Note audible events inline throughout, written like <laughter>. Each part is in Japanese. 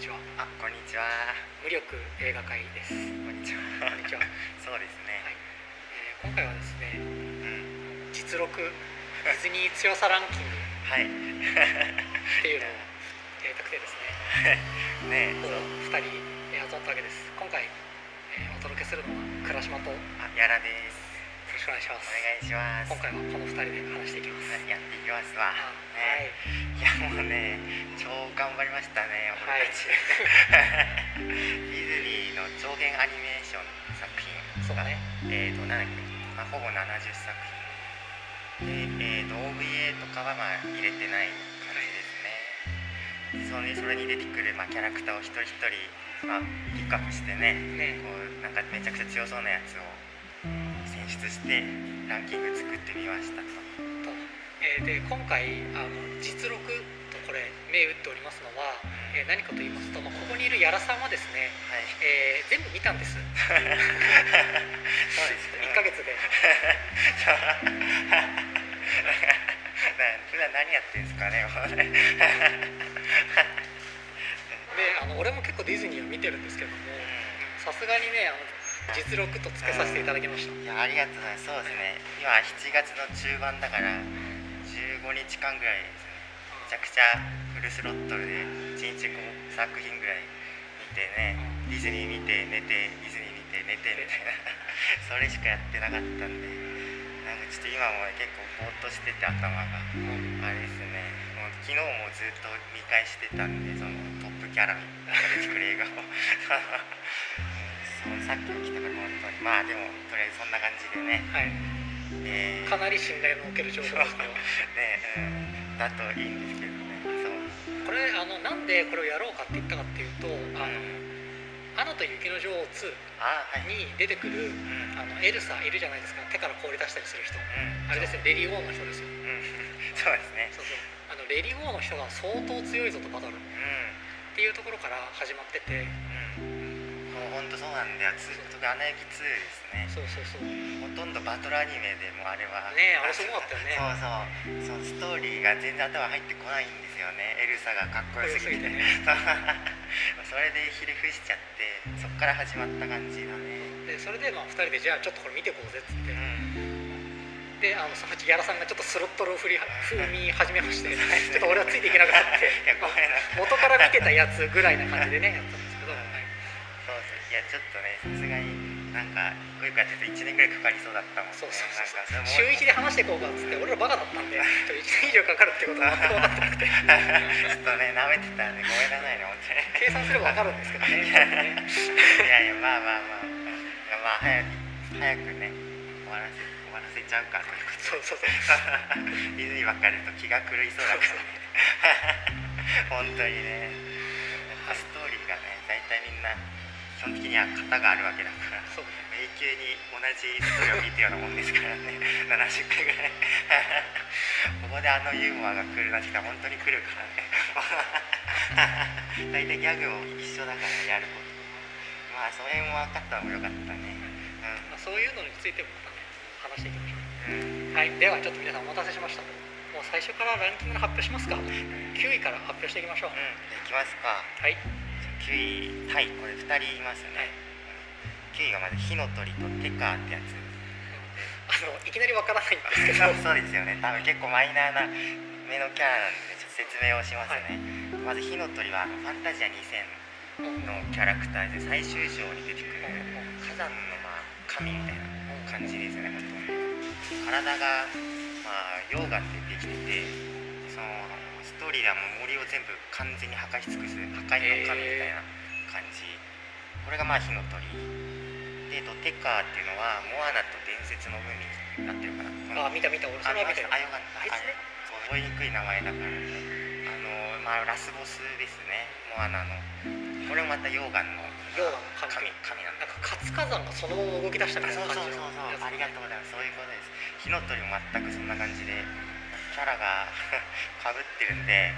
にちはあ、こんにちは。無力映画会ですこんにちは。こんにちは、<laughs> そうですね。はいえー今回はですねうん。実録ディズニー強さランキングはい。っていうのを <laughs> やりたくてですねねこう2人えー集まったわけです今回、えーお届けするのは倉島とよあ、やらです。くお願いしますお願いします。今回はこの2人で話していきますやっていきますわ。あね。いや、もうね、超頑張りましたね、はい俺たち。ディズニーの長編アニメーション作品そうだねえーと、なんだっけ、まあ、ほぼ70作品で、えーと、OVA とかはまあ入れてない感じですねそれそれに出てくる、まあ、キャラクターを一人一人、まあ、ピックアップしてねねこうなんかめちゃくちゃ強そうなやつを選出してランキング作ってみました。と。とえーで今回あの実録とこれ目打っておりますのは、えー何かと言いますと、まあ、ここにいる矢良さんはですね、はい。えー全部見たんです。<laughs> そうですね。1ヶ月で。<laughs> 普段何やってんですかねであの俺も結構ディズニーを見てるんですけどもさすがにねあの実録とつけさせていただきました、いやありがとうございます。そうですね。今7月の中盤だから15日間ぐらいですねめちゃくちゃフルスロットルで1日5作品ぐらい見てねディズニー見て寝てディズニー見て寝てみたいな。<laughs> それしかやってなかったんでなんかちょっと今も結構ぼーっとしてて頭があれですね。もう昨日もずっと見返してたんでそのトップキャラが出てくる映画を。<laughs> そうさっきも来たから本当に。まあでもとりあえずそんな感じでね。はい。えー。かなり信頼のおける情報ですけどねうん。だといいんですけどね。そう。これあのなんでこれをやろうかって言ったかっていうと「あのアナと雪の女王2あはい」に出てくるうん。あのエルサいるじゃないですか。手から氷出したりする人。うん。あれですねレディー・ウォーの人ですよ。うん。<laughs> そうですね。そうそう。あのレディー・ウォーの人が相当強いぞとバトル。っうていうところから始まってて。んうん本当そうなんだよ。つ特にアナ雪2ですね。そうそうそう。ほとんどバトルアニメでもあれは。ねえあれすごかったよね。そうそう。そのストーリーが全然頭入ってこないんですよね。エルサがかっこよすぎて。ね。<laughs> それでひれ伏しちゃってそっから始まった感じだね。でそれでまあ2人でじゃあちょっとこれ見てこうぜっつって。うん。であのそのうちギャラさんがちょっとスロットルを振り踏み始めまして。<laughs> ちょっと俺はついていけなくなって。<laughs> 元から見てたやつぐらいな感じでねやったいやちょっとねさすがになんかこういうかって言うと1年ぐらいかかりそうだったもんね。そうそうそう週1で話していこうかっつって俺らバカだったんで1年以上かかるってことは全 <laughs> く分かってなくて。ちょっとね舐めてたんでごめんなさいね本当に。計算すれば分かるんですけどね。いやいやまあまあまあまあ早く早くね終わらせ終わらせちゃうかということそうそうそうディズニーばっかりだと気が狂いそうだからね。本当にね。ストーリーがね大体みんな基本的には型があるわけだから。そう永久に同じストーリーを見てるようなもんですからね。<laughs> 70回ぐらいここであのユーモアが来るなって本当に来るからね。<laughs> 大体ギャグも一緒だからやること。まあそれも分かったのもよかったね。まあ、そういうのについてもまたね話していきましょう。ん、うん。うはい。ではちょっと皆さんお待たせしました。もう最初からランキングの発表しますか。9位から発表していきましょう、うん、いきますか。はい9位タイ。これ2人いますね、9位がまず火の鳥とテカーってやつ。あのいきなりわからないんですけど。<laughs> そうですよね。多分結構マイナーな目のキャラなんでちょっと説明をしますね、まず火の鳥はファンタジア2000うんのキャラクターで最終章に出てくる。火山のまあ神みたいな感じですね本当に体がまあ溶岩でできててそのストーリーではもう森を全部完全に破壊し尽くす破壊の神みたいな感じ、これがまあ火の鳥でドテカーっていうのはモアナと伝説の海になってるかなこのあ見た見た。俺それは見たよ。あよかったあいつねそう覚えにくい名前だからねあのまあラスボスですねモアナのこれもまた溶岩の溶岩の神神神なんだなんか活火山がそのまま動き出したみたいなそう。そうそうそう。やつありがとうございます。そういうことです。火の鳥も全くそんな感じでキャラが <laughs> かぶってるんで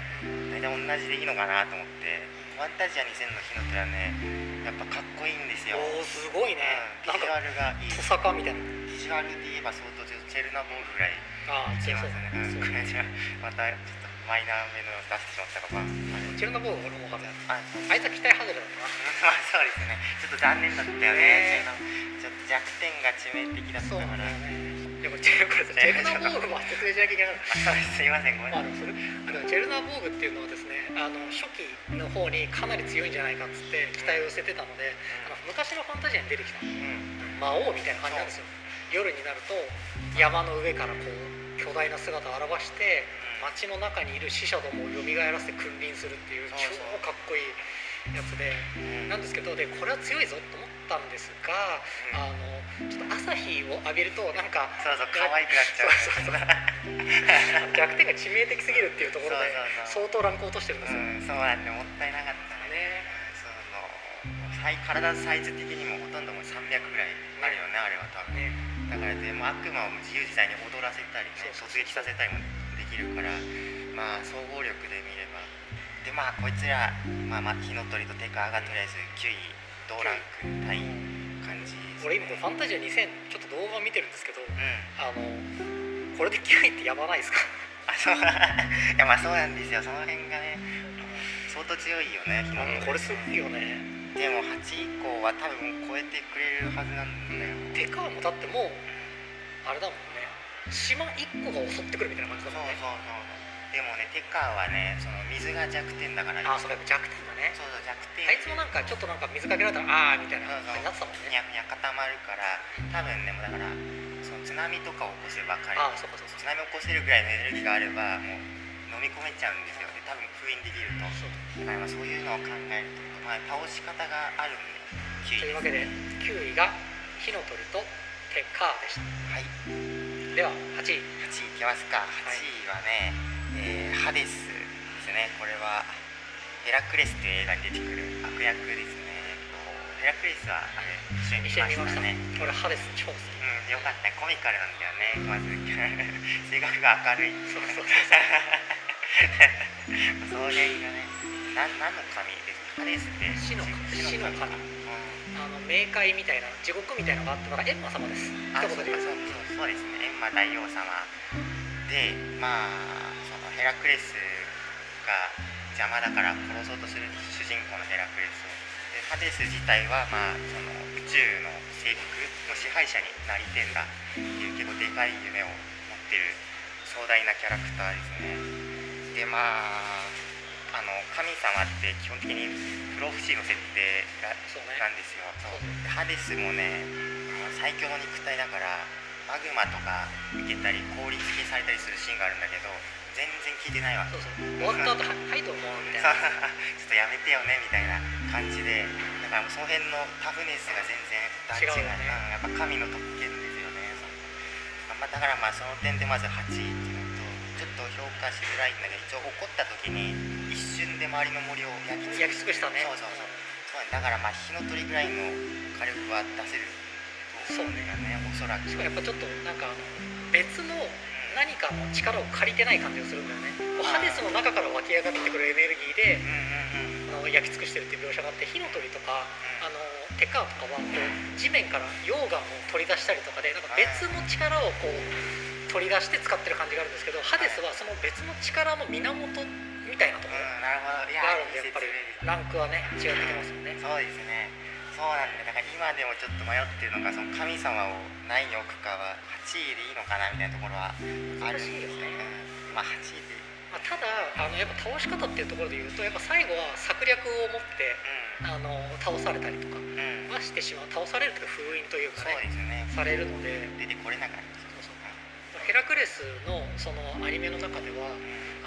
大体同じでいいのかなと思って。ファンタジア2000の火の鳥はねやっぱかっこいいんですよ、おおすごいね。うん、ビジュアルがいい。トサカみたいな。ビジュアルで言えば相当チェルナボールぐらいああいけますね、うん、これじゃあまたちょっとマイナーめの出してしまったかまああれチェルノボーグ俺も分かんない。あいつは期待外れだったな。<laughs> まあそうですね。ちょっと残念だったよね。ちょっと弱点が致命的だったから。ねでもチェルこれさチェルノボーグも説明しなきゃいけなかったす。すいません。ごめんまあ、なさい。あのチェルナーボーグっていうのはですねあの初期の方にかなり強いんじゃないかっつって期待を寄せてたのであの昔のファンタジアに出てきた。うん。魔王みたいな感じなんですよ。夜になると山の上からこう巨大な姿を現して街の中にいる死者どもを蘇らせて君臨するっていう。超かっこいいやつで。うん。なんですけどでこれは強いぞと思ったんですがうん。あのちょっと朝日を浴びるとなんかそうそう可愛くなっちゃう。そうそうそう。弱点が致命的すぎるっていうところで相当ランク落としてるんですよ、うんそうなんでもったいなかったね。ね。その体サイズ的にもほとんどもう300ぐらいあるよねあれは多分。ね。だからでも悪魔を自由自在に踊らせたりねそう突撃させたりもできるからまあ総合力で見れば。でまあこいつら、まあ、まあ火の鳥とテカがとりあえず9位同ランク対感じです、俺今これファンタジア2000ちょっと動画見てるんですけどうん。あのこれで9位ってやばないですか？あそう。<laughs> いやまあそうなんですよ。その辺がね相当強いよね火の鳥これすごいよね。でも8以降は多分超えてくれるはずなんだよ。テカもだってもうあれだもんね。島1個が襲ってくるみたいな感じそうそうだもんねそうでもねテカはねその水が弱点だからあそうか弱点だね。そうそう弱点。あいつもなんかちょっとなんか水かけられたらあーみたいな感じになってたもんふね。にゃふにゃ固まるから多分ねもうだからその津波とかを起こせば彼ああそうかそうか津波を起こせるぐらいのエネルギーがあればもう飲み込めちゃうんですよね。多分封印できると。そう。だからまあそういうのを考えると、まあ、倒し方があるんで9位というわけで9位が火の鳥とテカーでした。はい。では8位8位いきますか。8位はね、えーハデスですね。これはヘラクレスという映画に出てくる悪役ですね。ヘラクレスはあれ一緒に見ましたね。俺ハデス超好き。うんよかった。コミカルなんだよねまず。<laughs> 性格が明るい。そうそうそう。その辺がね。なん何の神ですか？ハデスって。死の死の神か。うん。あの冥界みたいな地獄みたいなのがあってのがエンマ様です。あ一言で言うそうそうそうですね。エンマ大王様。でまあヘラクレスが邪魔だから殺そうとする主人公のヘラクレスをでハデス自体はまあその宇宙の征服の支配者になりてんだっていう結構でかい夢を持ってる壮大なキャラクターですね。でまああの神様って基本的に不老不死の設定がそうねなんですよ。そう。でハデスもね最強の肉体だからマグマとか受けたり氷付けされたりするシーンがあるんだけど全然聞いてないわけ。そうそう。終わった後は「はいどうも」みたいさな <laughs> ちょっとやめてよねみたいな感じで。だからもうその辺のタフネスが全然段違いね。うんやっぱ神の特権ですよねそうまあだからまあその点でまず8位っていうのとちょっと評価しづらいんだけど一応怒った時に一瞬で周りの森を焼き尽くしたねそうそうそう。そう。だからまあ火の鳥ぐらいの火力は出せるそうねがね。おそらく。しかもやっぱちょっとなんか別の何かの力を借りてない感じがするんだよね。ハデスの中から湧き上がってくるエネルギーでうんうんうんあの焼き尽くしてるっていう描写があって火の鳥とかあのテカーとかはこう地面から溶岩を取り出したりとかでなんか別の力をこう取り出して使ってる感じがあるんですけどハデスはその別の力の源みたいなところがあるんでやっぱりランクはね違ってきますよね。そうですねそうなんだよだから今でもちょっと迷ってるのがその神様を何位に置くかは8位でいいのかなみたいなところはあるんですよねうんまあ8位で。まあ、ただあのやっぱ倒し方っていうところで言うとやっぱ最後は策略を持ってあの倒されたりとかうん。うんはしてしまう倒されるというか封印というかね。ねされるので。出てこれなかった。ヘラクレスのそのアニメの中では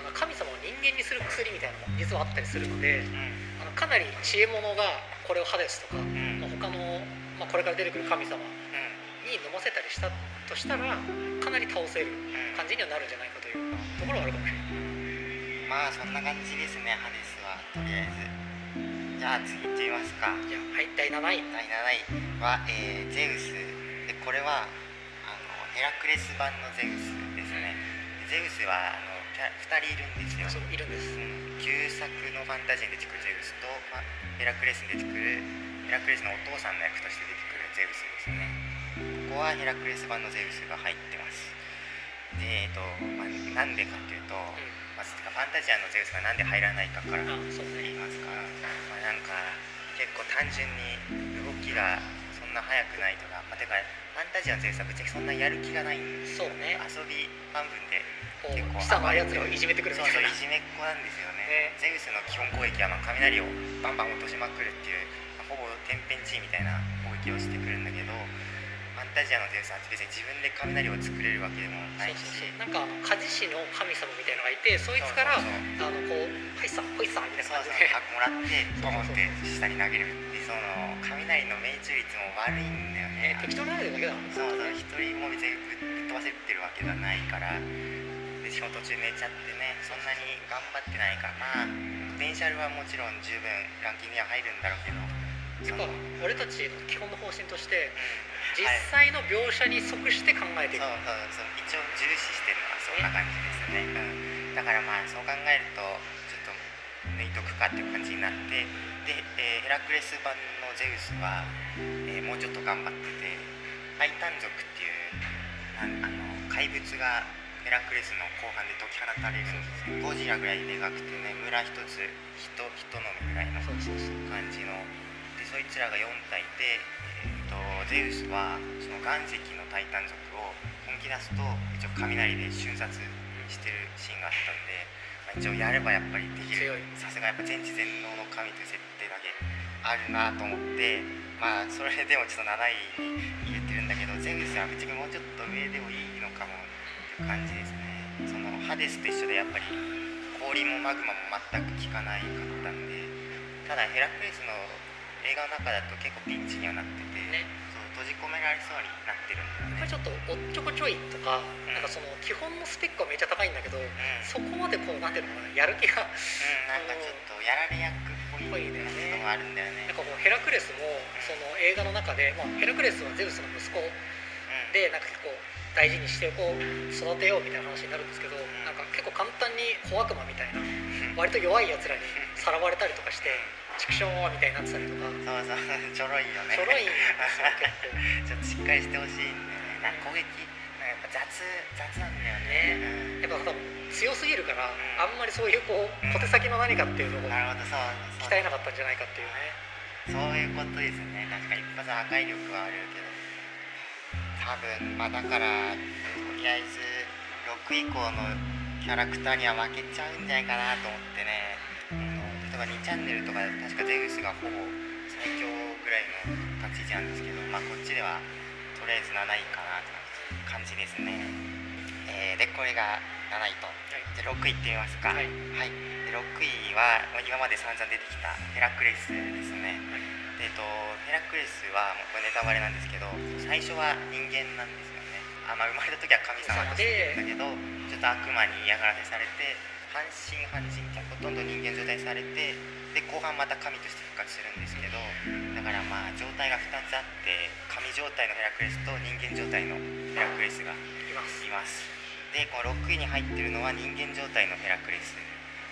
あの神様を人間にする薬みたいなのも実はあったりするのでうん。あのかなり知恵者がこれをハデスとか、うん。まあ、他の、まあ、これから出てくる神様に飲ませたりしたとしたらかなり倒せるうん。感じにはなるんじゃないかというところはあるかもしれない。まあそんな感じですねハデスはとりあえず。じゃあ次行ってみますか。じゃあはい第7位。第7位は、えーゼウス。でこれはあのヘラクレス版のゼウスですね。ゼウスはあのキャ2人いるんですよ。そういるんです。うん旧作のファンタジーに出てくるゼウスと、まあ、ヘラクレスに出てくるヘラクレスのお父さんの役として出てくるゼウスですね。ここはヘラクレス版のゼウスが入ってます。でえっと、まあ、なんでかっていうと、まずてかファンタジアのゼウスがなんで入らないかから言いますから、まあ、なんか結構単純に動きがそんな速くないとか、まあ、てかファンタジアのゼウスはぶっちゃけそんなやる気がない。んですそうね。遊び半分で。結構下のやつらをいじめてくるみそうたいな。いそうじめっ子なんですよね。ね。ゼウスの基本攻撃はまあ雷をバンバン落としまくるっていう、まあほぼ天変地異みたいな攻撃をしてくるんだけどファンタジアのゼウスは別に自分で雷を作れるわけでもないし。そうそうそう。なんか鍛冶師の神様みたいなのがいてそいつからそうそうあのこう「はいさほいさ」みたいなそう感じで。そうもらってボンって下に投げる。でその雷の命中率も悪いんだよねね適当になるだけだもんそうそう一人も別にぶっ飛ばせてるわけではないから。でしかも途中寝ちゃってねそんなに頑張ってないから。まあポテンシャルはもちろん十分ランキングには入るんだろうけど。やっぱ俺たちの基本の方針としてうん。実はい際の描写に即して考えてい。くそうそうそう。一応重視してるのはそんな感じですね、うん、だからまあそう考えると抜いとくかっていう感じになってで、えーヘラクレス版のゼウスは、えーもうちょっと頑張っててタイタン族っていうああの怪物がヘラクレスの後半で解き放たれるんですよゴジラぐらいでかくてね村一つ人人のみぐらいの感じの。でそいつらが4体いて、えー、とゼウスはその岩石のタイタン族を本気出すと一応雷で瞬殺してるシーンがあったんで、まあ、一応やればやっぱりできる。さすがやっぱ全知全能の神という設定だけあるなと思って。まあそれでもちょっと7位に入れてるんだけどゼウスはぶっちゃけもうちょっと上でもいいのかもっていう感じですね。そのハデスと一緒でやっぱり氷もマグマも全く効かないかったんで。ただヘラクレスの映画の中だと結構ピンチにはなってて、ね閉じ込められそうになってるんだよね。やっぱりちょっとおっちょこちょいとかなんかその基本のスペックはめっちゃ高いんだけどうん。そこまでこうなんていうのかなやる気がうん、なんかちょっとやられ役っぽいねのがあるんだよね。なんかこうヘラクレスもその映画の中で、まあ、ヘラクレスはゼウスの息子うん。でなんか結構大事にしてこう育てようみたいな話になるんですけどなんか結構簡単に小悪魔みたいな割と弱いやつらにさらわれたりとかして畜生みたいになってたりとか。そうそう。ちょろいよね。ちょろいんですよ。結 <laughs> 構ちょっとしっかりしてほしいんだよね攻撃。やっぱ雑雑なんだよね。やっぱ強すぎるからあんまりそういうこう小手先の何かっていうのを鍛えなかったんじゃないかっていうね。そういうことですね。確かに一発破壊力はあるけど。多分まあだからとりあえず6以降のキャラクターには負けちゃうんじゃないかなと思ってね、うん例えば2チャンネルとか確かゼウスがほぼ最強ぐらいの立ち位置なんですけどまあこっちではとりあえず7位かなという感じですね、えーでこれが7位と。じゃあ6位いってみますか。はい。はい、で6位はまあ今まで散々出てきたヘラクレスですね、でえっと、ヘラクレスはもうこれネタバレなんですけど最初は人間なんですよね。あ、まあ、生まれた時は神様としてるんだけどちょっと悪魔に嫌がらせされて半信半人ってほとんど人間状態にされてで後半また神として復活するんですけどだからまあ状態が2つあって神状態のヘラクレスと人間状態のヘラクレスがいます。いますでこの6位に入ってるのは人間状態のヘラクレス。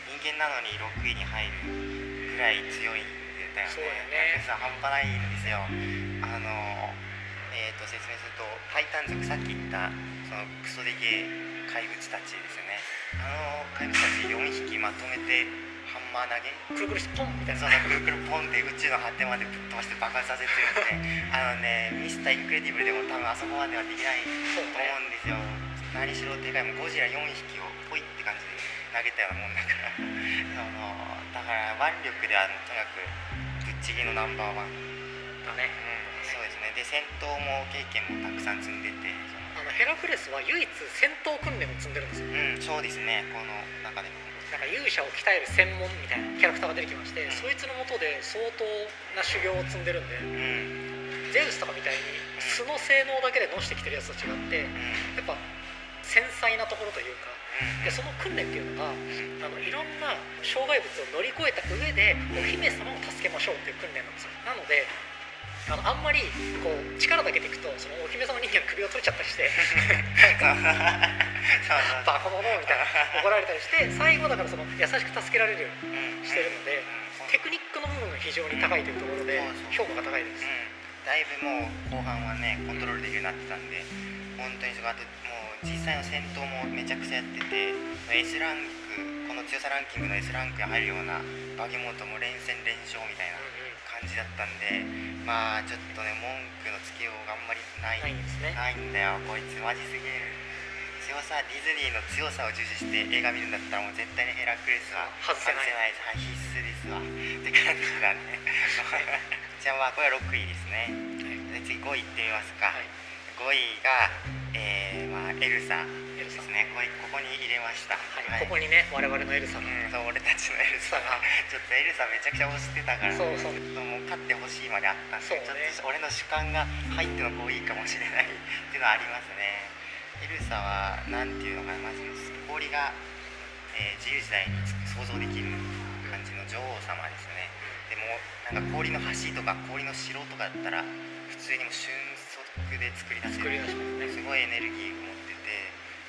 人間なのに6位に入るぐらい強いんだよね。ヘラクレスは半端ないんですよ。あのえー、と説明するとタイタン族さっき言ったそのクソでけえ怪物たちですよねあのち4匹まとめてハンマー投げくるくるしてポンみたいそなのくるくるポンって宇宙の果てまでぶっ飛ばして爆発させてるんで <laughs> あのねミスターインクレディブルでも多分あそこまではできない。と思うんですよ。何しろでかいもうゴジラ4匹をポイって感じで投げたようなもんだから。そのだから腕力ではとにかくぶっちぎりのナンバーワンだね。うん、そうですね。で戦闘も経験もたくさん積んでてあのヘラクレスは唯一戦闘訓練を積んでるんですようんそうですねこの中でも。なんか勇者を鍛える専門みたいなキャラクターが出てきまして、そいつのもとで相当な修行を積んでるんでうん。ゼウスとかみたいに素の性能だけでのしてきてるやつと違ってうん。やっぱ繊細なところというかうん。でその訓練っていうのがうん。あのいろんな障害物を乗り越えた上でお姫様を助けましょうっていう訓練なんですよ。なのであのあんまりこう力だけでいくとそのお姫様人間の首を取れちゃったりしてなんかバカ者みたいな怒られたりして最後だからその優しく助けられるようにうんしてるのでうん。テクニックの部分が非常に高いというところで評価が高いです。うん。だいぶもう後半はねコントロールできるようになってたんで本当にすごいあともう実際の戦闘もめちゃくちゃやってて S ランクこの強さランキングの S ランクに入るようなバゲモントも連戦連勝みたいな感じだったんでまあちょっとね文句のつけようがあんまりないないんですね。ないんだよ。こいつマジすげえ。強さディズニーの強さを重視して映画見るんだったらもう絶対にヘラクレスは外せない。です。はい必須ですわ。って感じだね。<laughs> じゃあまあこれは6位ですね。で次5位いってみますか、はい。5位が、えーまあ、エルサねこれここに入れました。はい、ここにね我々のエルサがうんそう俺たちのエルサがちょっとエルサめちゃくちゃ推してたからそうそう。もう勝ってほしいまであったんで、そうね。ちょっと俺の主観が入っての方がいいかもしれないっていうのはありますね。エルサはなんていうのかなまず氷が、えー自由自在に想像できる感じの女王様ですね。でもなんか氷の橋とか氷の城とかだったら普通にもう瞬足で作り出せ作りるね。すごいエネルギーを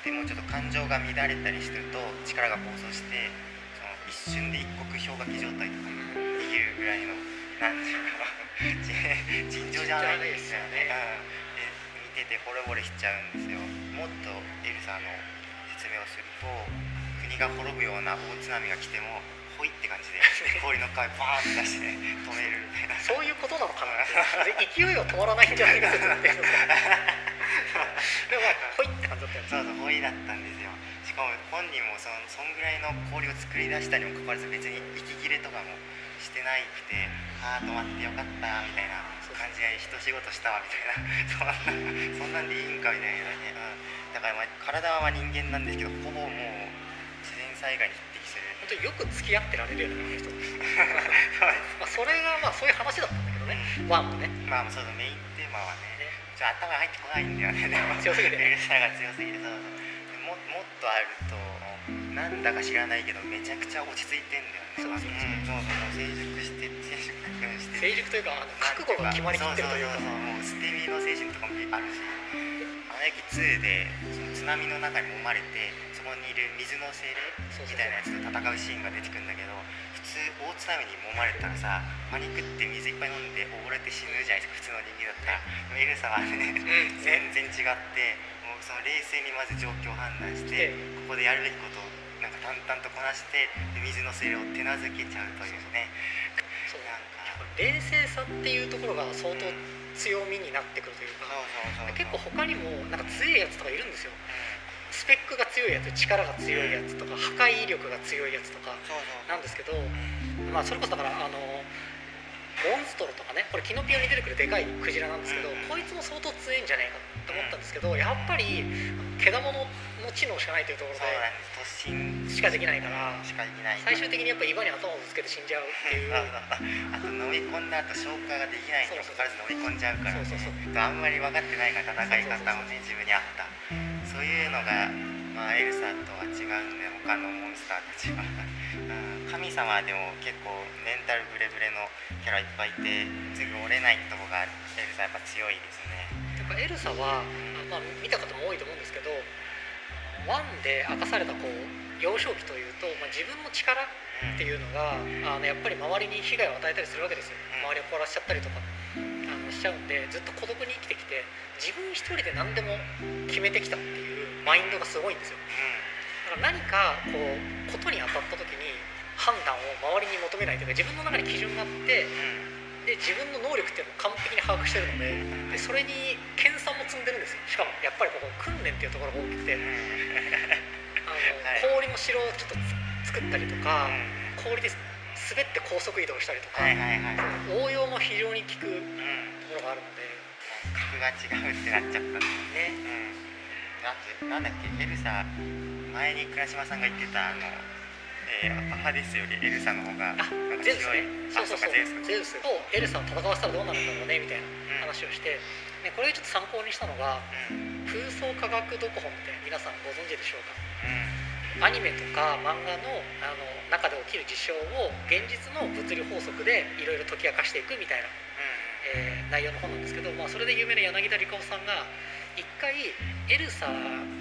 持ってもちょっと感情が乱れたりすると力が暴走してその一瞬で一国氷河期状態とかもできるぐらいのなんていうかじ尋常じゃないんですよね、うん、で見てて惚れ惚れしちゃうんですよ。もっとエルサの説明をすると国が滅ぶような大津波が来てもほいって感じで氷の壁バーンと出して止めるみたいな。そういうことなのかな勢いは止まらないんじゃないか説って <laughs> でもまあほいって感じだったよね。そうそうほいだったんですよ。しかも本人もそのそんぐらいの氷を作り出したにもかかわらず別に息切れとかもしてないくてああ止まってよかったみたいな感じで一仕事したわみたいな。そんなそんなんでいいんかみたいなね、うん、だからまあ体はまあ人間なんですけどほぼもう自然災害に匹敵する。本当によく付き合ってられるよねあの人。<laughs> まあそれがまあそういう話だったんだけどね。ワンもね。まあそうそうメインテーマはねねちょっと頭に入ってこないんだよね。でも強すぎてエルサが強すぎてそうそうでももっとあるとなんだか知らないけどめちゃくちゃ落ち着いてんだよね。そうそうそううんそう成熟して成熟して成熟という。か覚悟が決まりきってるというかそうそうそう。もう捨て身の精神とかもあるし「アナ雪2」でその津波の中に揉まれてそこにいる水の精霊みたいなやつと戦うシーンが出てくるんだけど普通大津波に揉まれたらさパニックって水いっぱい飲んで溺れて死ぬじゃないですか普通の人間だったら。エルサはねうん。全然違ってもうその冷静にまず状況を判断してここでやるべきことをなんか淡々とこなしてで水の精霊を手なずけちゃうというね。そう。なんか。冷静さっていうところが相当強みになってくるというか結構他にもなんか強いやつとかいるんですよスペックが強いやつ力が強いやつとか破壊力が強いやつとかなんですけどまあそれこそだからあのモンストロとかねこれキノピオに出てくるでかいクジラなんですけどうんこいつも相当強いんじゃないかと思ったんですけどやっぱりけだものの知能しかないというところです突進。でしかできないから最終的にやっぱ岩に頭をぶつけて死んじゃうっていう。あと飲み込んだ後消化ができないにもかかわらず飲み込んじゃうから、あんまり分かってないから戦い方もね自分に合ったそういうのが、まあ、エルサとは違うんで他のモンスターたちは、うん、神様でも結構メンタルブレブレのキャラいっぱいいてすぐ折れないとこがエルサやっぱ強いですね。やっぱエルサは、まあ、見た方も多いと思うんですけどワンで明かされたこう幼少期というと、まあ、自分の力っていうのがあのやっぱり周りに被害を与えたりするわけですよ。周りを殺しちゃったりとかしちゃうんでずっと孤独に生きてきて自分一人で何でも決めてきたっていうマインドがすごいんですよ。だから何かこうことに当たった時に判断を周りに求めないというか自分の中に基準があってで自分の能力っていうのを完璧に把握してるのででそれに研鑽も積んでるんですよ。しかもやっぱりここ訓練っていうところが大きくて。あの、<laughs> 氷の城をちょっとつ作ったりとか氷で滑って高速移動したりとか、応用も非常に効くろがあるので格が違うってなっちゃったんだね。うん、あとなんだっけエルサ前に倉島さんが言ってたあの、えー、ハデスよりエルサの方があなんかゼウス強いね。そうそうそう。あかゼウスゼウスとエルサを戦わせたらどうなるんだろうねみたいなうん。話をして、ね、これでちょっと参考にしたのがうん。空想科学読本って皆さんご存知でしょうか？うん。アニメとか漫画のあの中で起きる事象を現実の物理法則でいろいろ解き明かしていくみたいな、えー内容の本なんですけど、まあ、それで有名な柳田理香さんが一回エルサ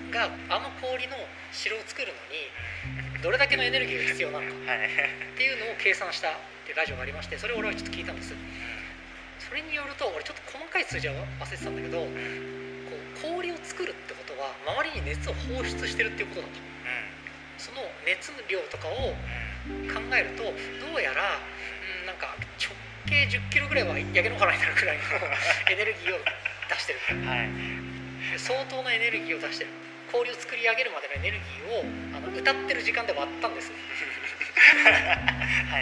があの氷の城を作るのにどれだけのエネルギーが必要なのかっていうのを計算したっていうラジオがありましてそれを俺はちょっと聞いたんです。それによると俺ちょっと細かい数字は忘れてたんだけどこう氷を作るってことは周りに熱を放出してるっていうことだと。その熱量とかをうん。考えるとどうやら、うん、なんか直径1 0キロぐらいは焼け野原になるくらいの <laughs> エネルギーを出してる。はい。相当なエネルギーを出してる。氷を作り上げるまでのエネルギーをあの歌ってる時間で割ったんです。は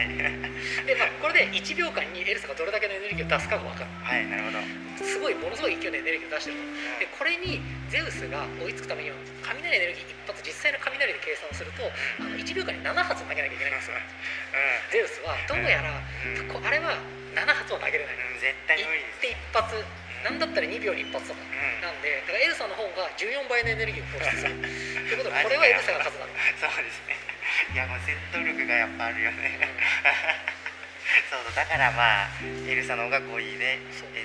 い。<laughs> で、まあ、これで1秒間にエルサがどれだけのエネルギーを出すかが分かる。はいなるほど。すごいものすごい勢いでエネルギーを出してるとでこれにゼウスが追いつくためには雷エネルギー一発実際の雷で計算をするとあの1秒間に7発投げなきゃいけないんですよ。ゼウスはどうやらうん。こあれは7発は投げれない。うん絶対無理です。一発。なんだったら2秒に一発とか。うん。なんでだからエルサの方が14倍のエネルギーを放出する。ということでこれはエルサが勝つだろう <laughs> そうですね。いやもう説得力がやっぱあるよね。<laughs> そうそうだからまあエルサの方が5位で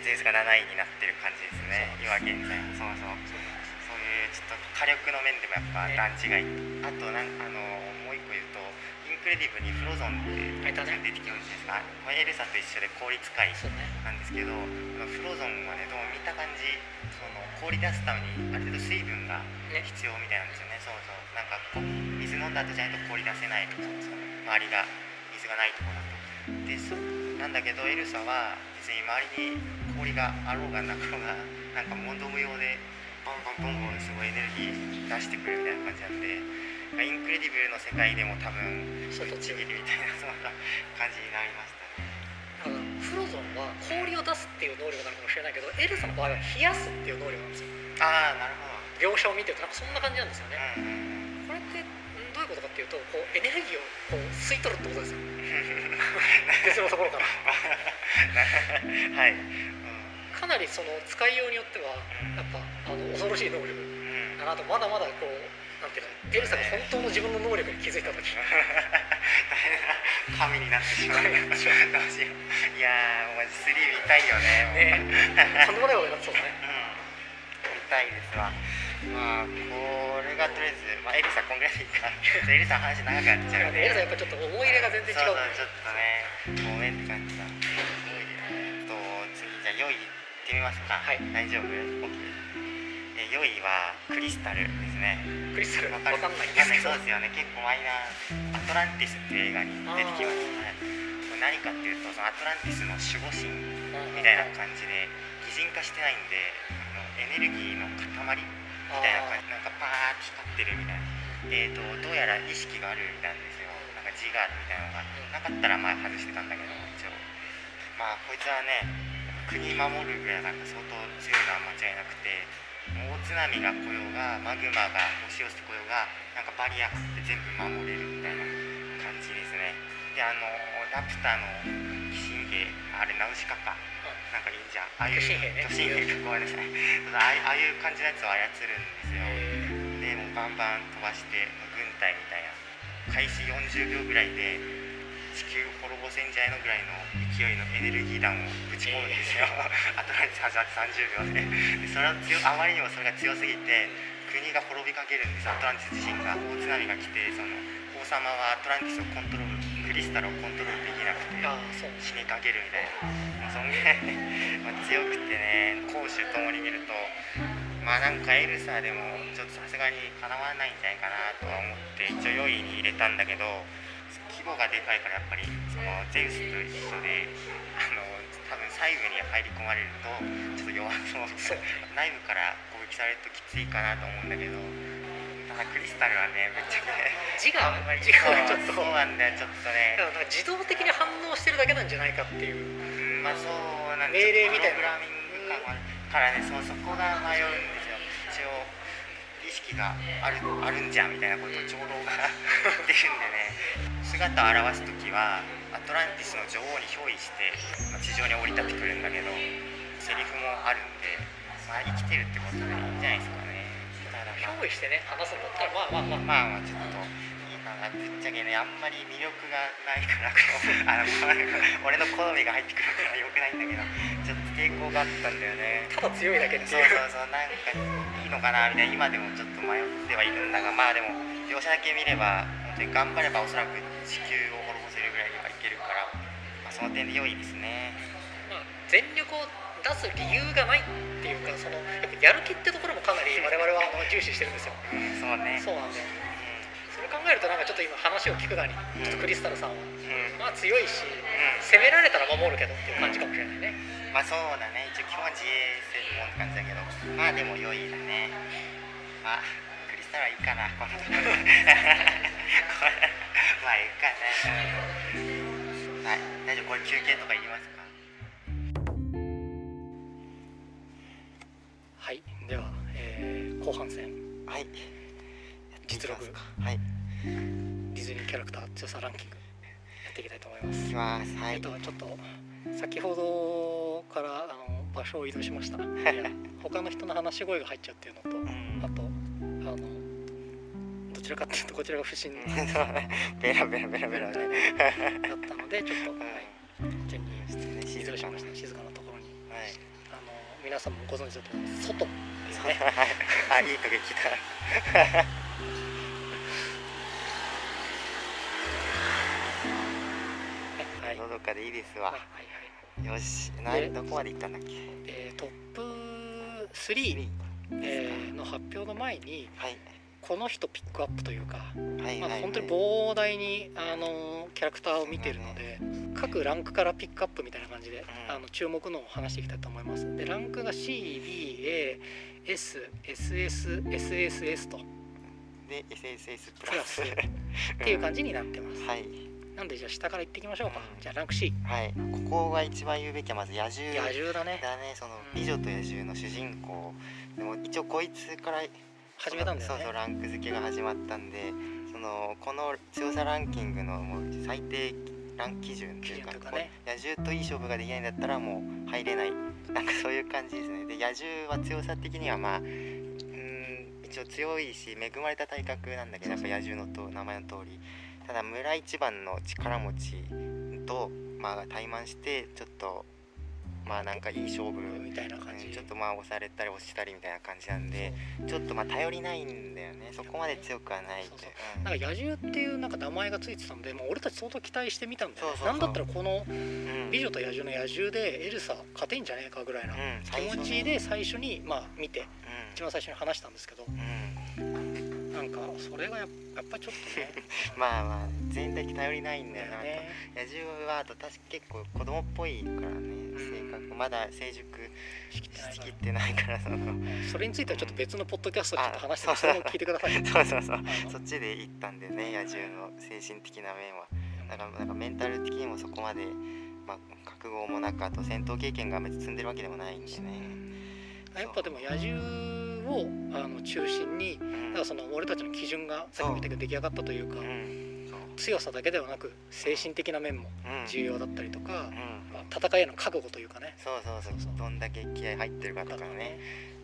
ゼウスが7位になってる感じですね。今現在。そうそう。そういうちょっと火力の面でもやっぱね。段違い、あとなんあのもう一個言うとインクレディブルにフロゾンって出てきますですか。これエルサと一緒で氷使いなんですけどフロゾンはねどうも見た感じその氷出すためにある程度水分がね。必要みたいなんですよね。そうそう。なんかこう水飲んだ後じゃないと氷出せないとかその周りが水がないところだと。でそなんだけどエルサは別に周りに氷があろうがなかろうがなんか問答無用でボンボンボンボンすごいエネルギー出してくるみたいな感じなんでまあインクレディブルの世界でも多分相当ぶっちぎりみたいなそんな感じになりましたね。だからフロゾンは氷を出すっていう能力なのかもしれないけどエルサの場合は冷やすっていう能力なんですよああなるほ描写を見てるとなんかそんな感じなんですよね。どうんうんこれってんどういうことかっていうとこうエネルギーをこう吸い取るってことですよ。<laughs> 別のところから。はい、うん。かなりその使いようによってはやっぱあの恐ろしい能力うんだなとまだまだこうなんていうのエルサが本当の自分の能力に気づいた時大変な神になってしまうどうしよういやーお前3見たいよねねとんでもないことになってそうだねうん見たいですわ。まあこれがとりあえず、まあ、エリサこんぐらいでいいかエリサ話長くなっちゃうねエルサやっぱちょっと思い入れが全然違そううからそうちょっとねごめんって感じだすごいねと次じゃあ4位いってみますかはい大丈夫？OK 4位はクリスタルですね。クリスタルわかんないんでわすけど。そうですよね。結構マイナー。アトランティスっていう映画に出てきますね。これ何かっていうとそのアトランティスの守護神みたいな感じで擬人化してないんであのエネルギーの塊みたいな感じ。なんかパーッて光ってるみたいな。えーとどうやら意識があるみたいなんですよ。なんか自我みたいなのが。なかったら前外してたんだけど一応。まあこいつはね国守るぐらいなんか相当強いのは間違いなくて大津波が来ようがマグマが押し寄せてこようがなんかバリアで全部守れるみたいな感じですね。であのラプターの鬼神兵あれナウシカか。なんかいいじゃん。ああいう巨神兵かごめんなさいああいう感じのやつを操るんですよ。えでもうバンバン飛ばして軍隊みたいな。開始40秒ぐらいで地球滅ぼせんじゃないのぐらいの勢いのエネルギー弾をぶち込むんですよ、<laughs> アトランティス始まって30秒で。でそれは強あまりにもそれが強すぎて国が滅びかけるんですアトランティス自身が。大津波が来てその王様はアトランティスをコントロールクリスタルをコントロールできなくて死にかけるみたいな。そんぐらいまあ強くてね攻守ともに見るとまあなんかエルサでもちょっとさすがにかなわないんじゃないかなとは思って一応4位に入れたんだけど規模がでかいからやっぱりそのゼウスと一緒であの多分細部に入り込まれるとちょっと弱そう内部から攻撃されるときついかなと思うんだけどただクリスタルはねめっちゃね自我？あんまり自我がちょっと。そうなんだよちょっとね。だか自動的に反応してるだけなんじゃないかっていう。うんまあそうなん命令みたいな。プログラミング感もあるからねそうそこが迷うんですよ。一応意識があるあるんじゃみたいなことを長老が <laughs> 言ってるんでね姿を現す時はアトランティスの女王に憑依して、まあ地上に降り立ってくるんだけどセリフもあるんで、まあ、生きてるってことでいいんじゃないですかね。ただまあ憑依してね話すんだったらまあまあまあまあまあちょっといいかな。ぶっちゃけねあんまり魅力がないから <laughs> あの <laughs> 俺の好みが入ってくるからよくないんだけどちょっと抵抗があったんだよね。ただ強いだけってそう。いうそうそうなんかいいのかなみたいな。今でもちょっと迷ってはいるんだがまあでも描写だけ見れば本当に頑張ればおそらく地球を滅ぼせるぐらいにはいけるから、まあ、その点で良いですね。まあ、全力を出す理由がないっていうかそのやっぱやる気ってところもかなり <laughs> 我々はあの重視してるんですよ。うんそうね。そうなんだよ。うそれ考えるとなんかち話を聞くなりうん。ちょっとクリスタルさんは、うん。まあ強いしう攻められたら守るけどっていう感じかもしれないね、ん。まあそうだね。一応基本は自衛専門って感じだけど。まあでも良いだね。あクリスタルはいいかなこの。<laughs> これまあいいかねはい大丈夫これ休憩とかいりますか？はいでは、えー後半戦。はい。実力。はい。ディズニーキャラクター強さランキング。やっていきたいと思います。いきます。はい。えっとちょっと先ほどからあの場所を移動しました。<laughs> 他の人の話し声が入っちゃうっていうのとうん。あとちらかっていうとこちらが不審ベラベラベラベラだねったのでちょっと、はい、順にちょっとね移動し静かなました静かなところに。はい。あの皆さんもご存知だと思います外。ですねあい。い。影来たはい。のどかでい。い。ですわはい。はい。よしなでどこまで行ったんだっけえートップ3、えーの発表の前にはいこの人ピックアップというか、はいはいはい。まあ、本当に膨大にあのキャラクターを見てるので各ランクからピックアップみたいな感じで、うん。あの注目のを話していきたいと思います。でランクが CBASSSSS と。で SSS ププラス。<laughs> っていう感じになってます、はい。なんでじゃあ下から行っていきましょうか、うん。じゃあランク C はい。ここが一番言うべきはまず野獣野獣だね。だね。その美女と野獣の主人公。でも一応こいつから始めたんだよね。そうそうランク付けが始まったんでそのこの強さランキングのもう最低ラン基準というかかね。野獣といい勝負ができないんだったらもう入れない。なんかそういう感じですね。で野獣は強さ的にはまあうーん一応強いし恵まれた体格なんだけどやっぱ野獣のと名前の通り。ただ村一番の力持ちとまあ怠慢してちょっとまあなんかいい勝負みたいな感じ。うんちょっとまあ押されたり押したりみたいな感じなんでちょっとまあ頼りないんだよね。そこまで強くはないって。なんか野獣っていうなんか名前がついてたんで、まあ、俺たち相当期待してみたんだよね。なんだったらこのうん。美女と野獣の野獣でエルサ勝てんじゃねえかぐらいなうん気持ちで最初にまあ見てう一番最初に話したんですけど。んうんなんかそれがやっぱちょっとね。<laughs> まあまあ全体頼りないんだよな、ね。野獣はあと確か結構子供っぽいからね性格。まだ成熟しきってないからその。らそれについてはちょっと別のポッドキャストでちょっと話してあそれも聞いてください。<laughs> そうそうそう。そっちで行ったんでね野獣の精神的な面は。だからなんかメンタル的にもそこまで、まあ、覚悟もなくあと戦闘経験が別に積んでるわけでもないんでね。やっぱでも野獣をあの中心にうん。だからその俺たちの基準がさっきも言ったけど出来上がったというか強さだけではなく精神的な面もうん。重要だったりとか、うん。まあ、戦いへの覚悟というかね。そうそうそう。そうどんだけ気合入ってるかとかね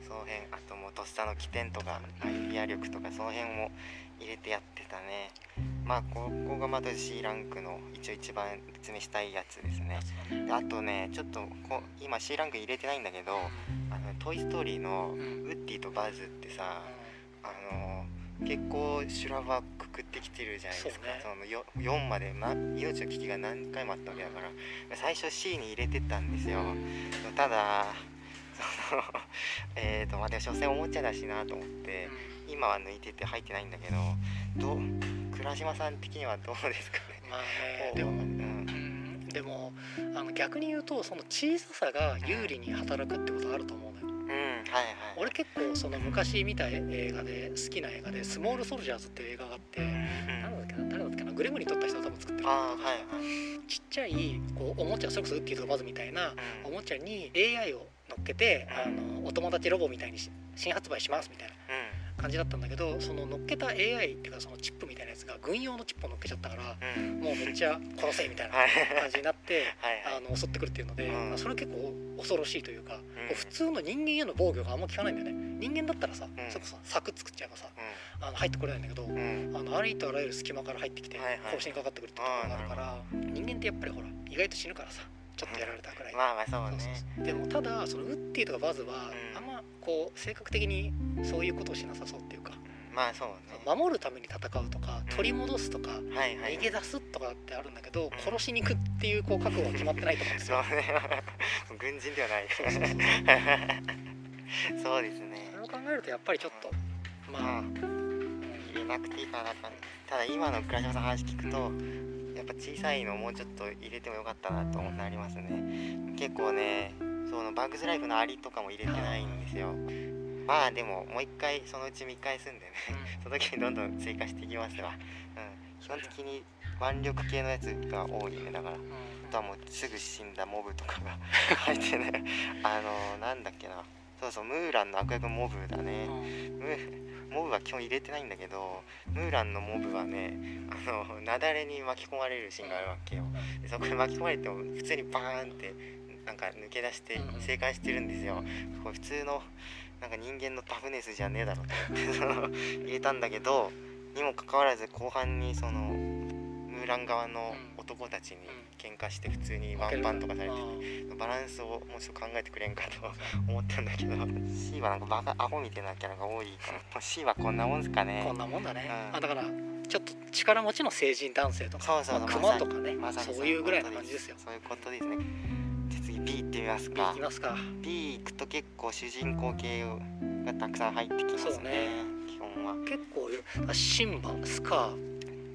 その辺あともうとっさの起点とかアイディア力とかその辺も入れてやってたね。まあここがまた C ランクの一応一番説明したいやつですね。であとねちょっとこ今 C ランク入れてないんだけど「あのトイ・ストーリー」のうん。ウッディとバズってさあの結構修羅場くくってきてるじゃないですか。そそ,、のよ4まで、ま、命の危機が何回もあったわけだから。最初 C に入れてたんですよ。ただ <laughs> えーとまあでも所詮おもちゃだしなと思って今は抜いてて入ってないんだけどどう倉島さん的にはどうですかね？まあね <laughs> でも、うん。うん、でもあの逆に言うとその小ささが有利に働くってことがあると思うのよ。うん。はいはい。俺結構その昔見た映画で好きな映画で「スモールソルジャーズ」っていう映画があってうん。何だっけな誰だっけなグレムに撮った人が多分作ってる。ああはいはい。ちっちゃいこうおもちゃそれこそウッディとかバズみたいなおもちゃに AI を乗っけてあのお友達ロボみたいにし新発売しますみたいな感じだったんだけどその乗っけた AI っていうかそのチップみたいなやつが軍用のチップを乗っけちゃったからもうめっちゃ殺せみたいなはい。感じになってあの襲ってくるっていうので、それ結構恐ろしいというか、う普通の人間への防御があんま効かないんだよね。人間だったらさ、ん。それこそ柵作っちゃえばさあの入ってこれないんだけど、あのありとあらゆる隙間から入ってきてはいはい。殺しにかかってくるってところがあるから人間ってやっぱりほら意外と死ぬからさちょっとやられたくらい、まあまあそうね。でもただそのウッディとかバズは、うん。あんまこう性格的にそういうことをしなさそうっていうか、まあそうね。守るために戦うとか取り戻すとか、はいはい。逃げ出すとかってあるんだけど、殺しに行くっていうこう覚悟は決まってないと思うんですよ。そうね。<laughs> 軍人ではない。そうそうそうそうですね。それを考えるとやっぱりちょっとまあ、うん。入れなくていいかなただ今の倉島さんの話聞くとやっぱ小さいのもうちょっと入れてもよかったなとなりますね。結構ねそのバッグズライフのアリとかも入れてないんですよ。まあでももう一回そのうち見返すんでねその時にどんどん追加していきますわ、うん、基本的に腕力系のやつが多いねだから。あとはもうすぐ死んだモブとかが <laughs> 入ってね。あのー、なんだっけな。そうそうムーランの悪役モブだね、モブは基本入れてないんだけどムーランのモブはねあの雪崩に巻き込まれるシーンがあるわけよ。でそこに巻き込まれても普通にバーンってなんか抜け出して生還してるんですよ。これ普通のなんか人間のタフネスじゃねえだろって <laughs> 入れたんだけどにもかかわらず後半にそのムーラン側の男たちに喧嘩して普通にワンパンとかされててバランスをもうちょっと考えてくれんかと思ったんだけど C はなんかバカアホみたいなキャラが多いから C はこんなもんすかね。こんなもんだね、うん、あだからちょっと力持ちの成人男性とかそうそうまあ、熊とかね、ま、そういうぐらいの感じですよ。そういうことですね。じゃ次 B ってみますか。B いきますか。B 行くと結構主人公系がたくさん入ってきますねね。基本は。結構シンバスカー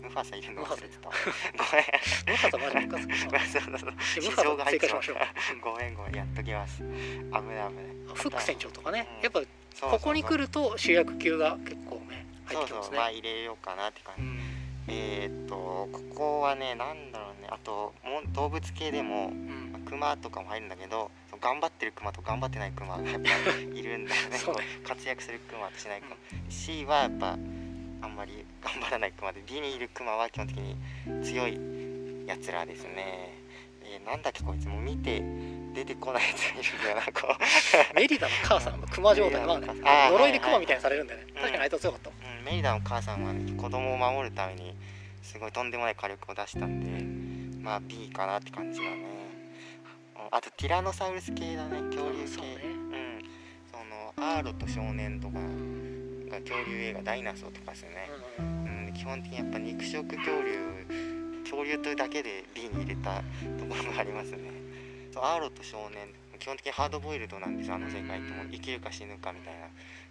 ムファサいるの忘れてた。ムファサマジムカつく。そうそうそう。ムファサ追加しましょう。ごめんごめんやっときます。危ない危ない。フック船長とかね、やっぱここに来ると主役級が結構ね入ってきますね。まあ入れようかなって感じ。えっとここはねなんだろうねあとも動物系でも、クマとかも入るんだけど頑張ってるクマと頑張ってないクマがやっぱいるんだよね <laughs> 活躍するクマとしないクマ C はやっぱあんまり頑張らないクマで B にいるクマは基本的に強いやつらですね。えー、なんだっけこいつも見て出てこないやつがいるんだよなこう <laughs> メリダの母さんのクマ状態まあ、ね、呪いでクマみたいにされるんだよね、はいはい、確かにあいつは強かった、うん、メリダの母さんは、ね、子供を守るためにすごいとんでもない火力を出したんでまあ B かなって感じだね。あとティラノサウルス系だね恐竜系、ね、うん。そのアーロと少年とかが恐竜映画「ダイナソー」とかですよね、うん、基本的にやっぱ肉食恐竜恐竜というだけで B に入れたところがありますね。そうアーロと少年基本的にハードボイルドなんですあの世界っても生きるか死ぬかみたいな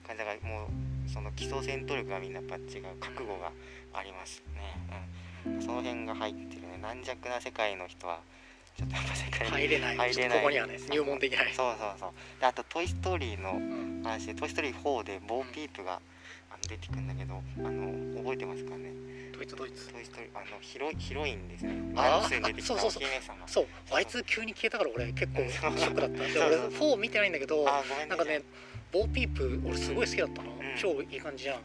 感じだからもうその基礎戦闘力がみんなやっぱ違う覚悟がありますね、うん、その辺が入ってるね。軟弱な世界の人はちょっとやっぱ世界に入れない。入れない。ここにはね入門できない。そうそうそう。であと「トイ・ストーリー」の話で「トイ・ストーリー4」でボー・ピープがあの出てくるんだけどあの覚えてますかね？ドイツドイツトイ・ストーリーあのヒロヒロインですね。ああそうそうそう。そう。あいつ急に消えたから俺結構ショックだった。<laughs> で俺4見てないんだけどなんかねボー・ピープ俺すごい好きだったの、超いい感じじゃん、な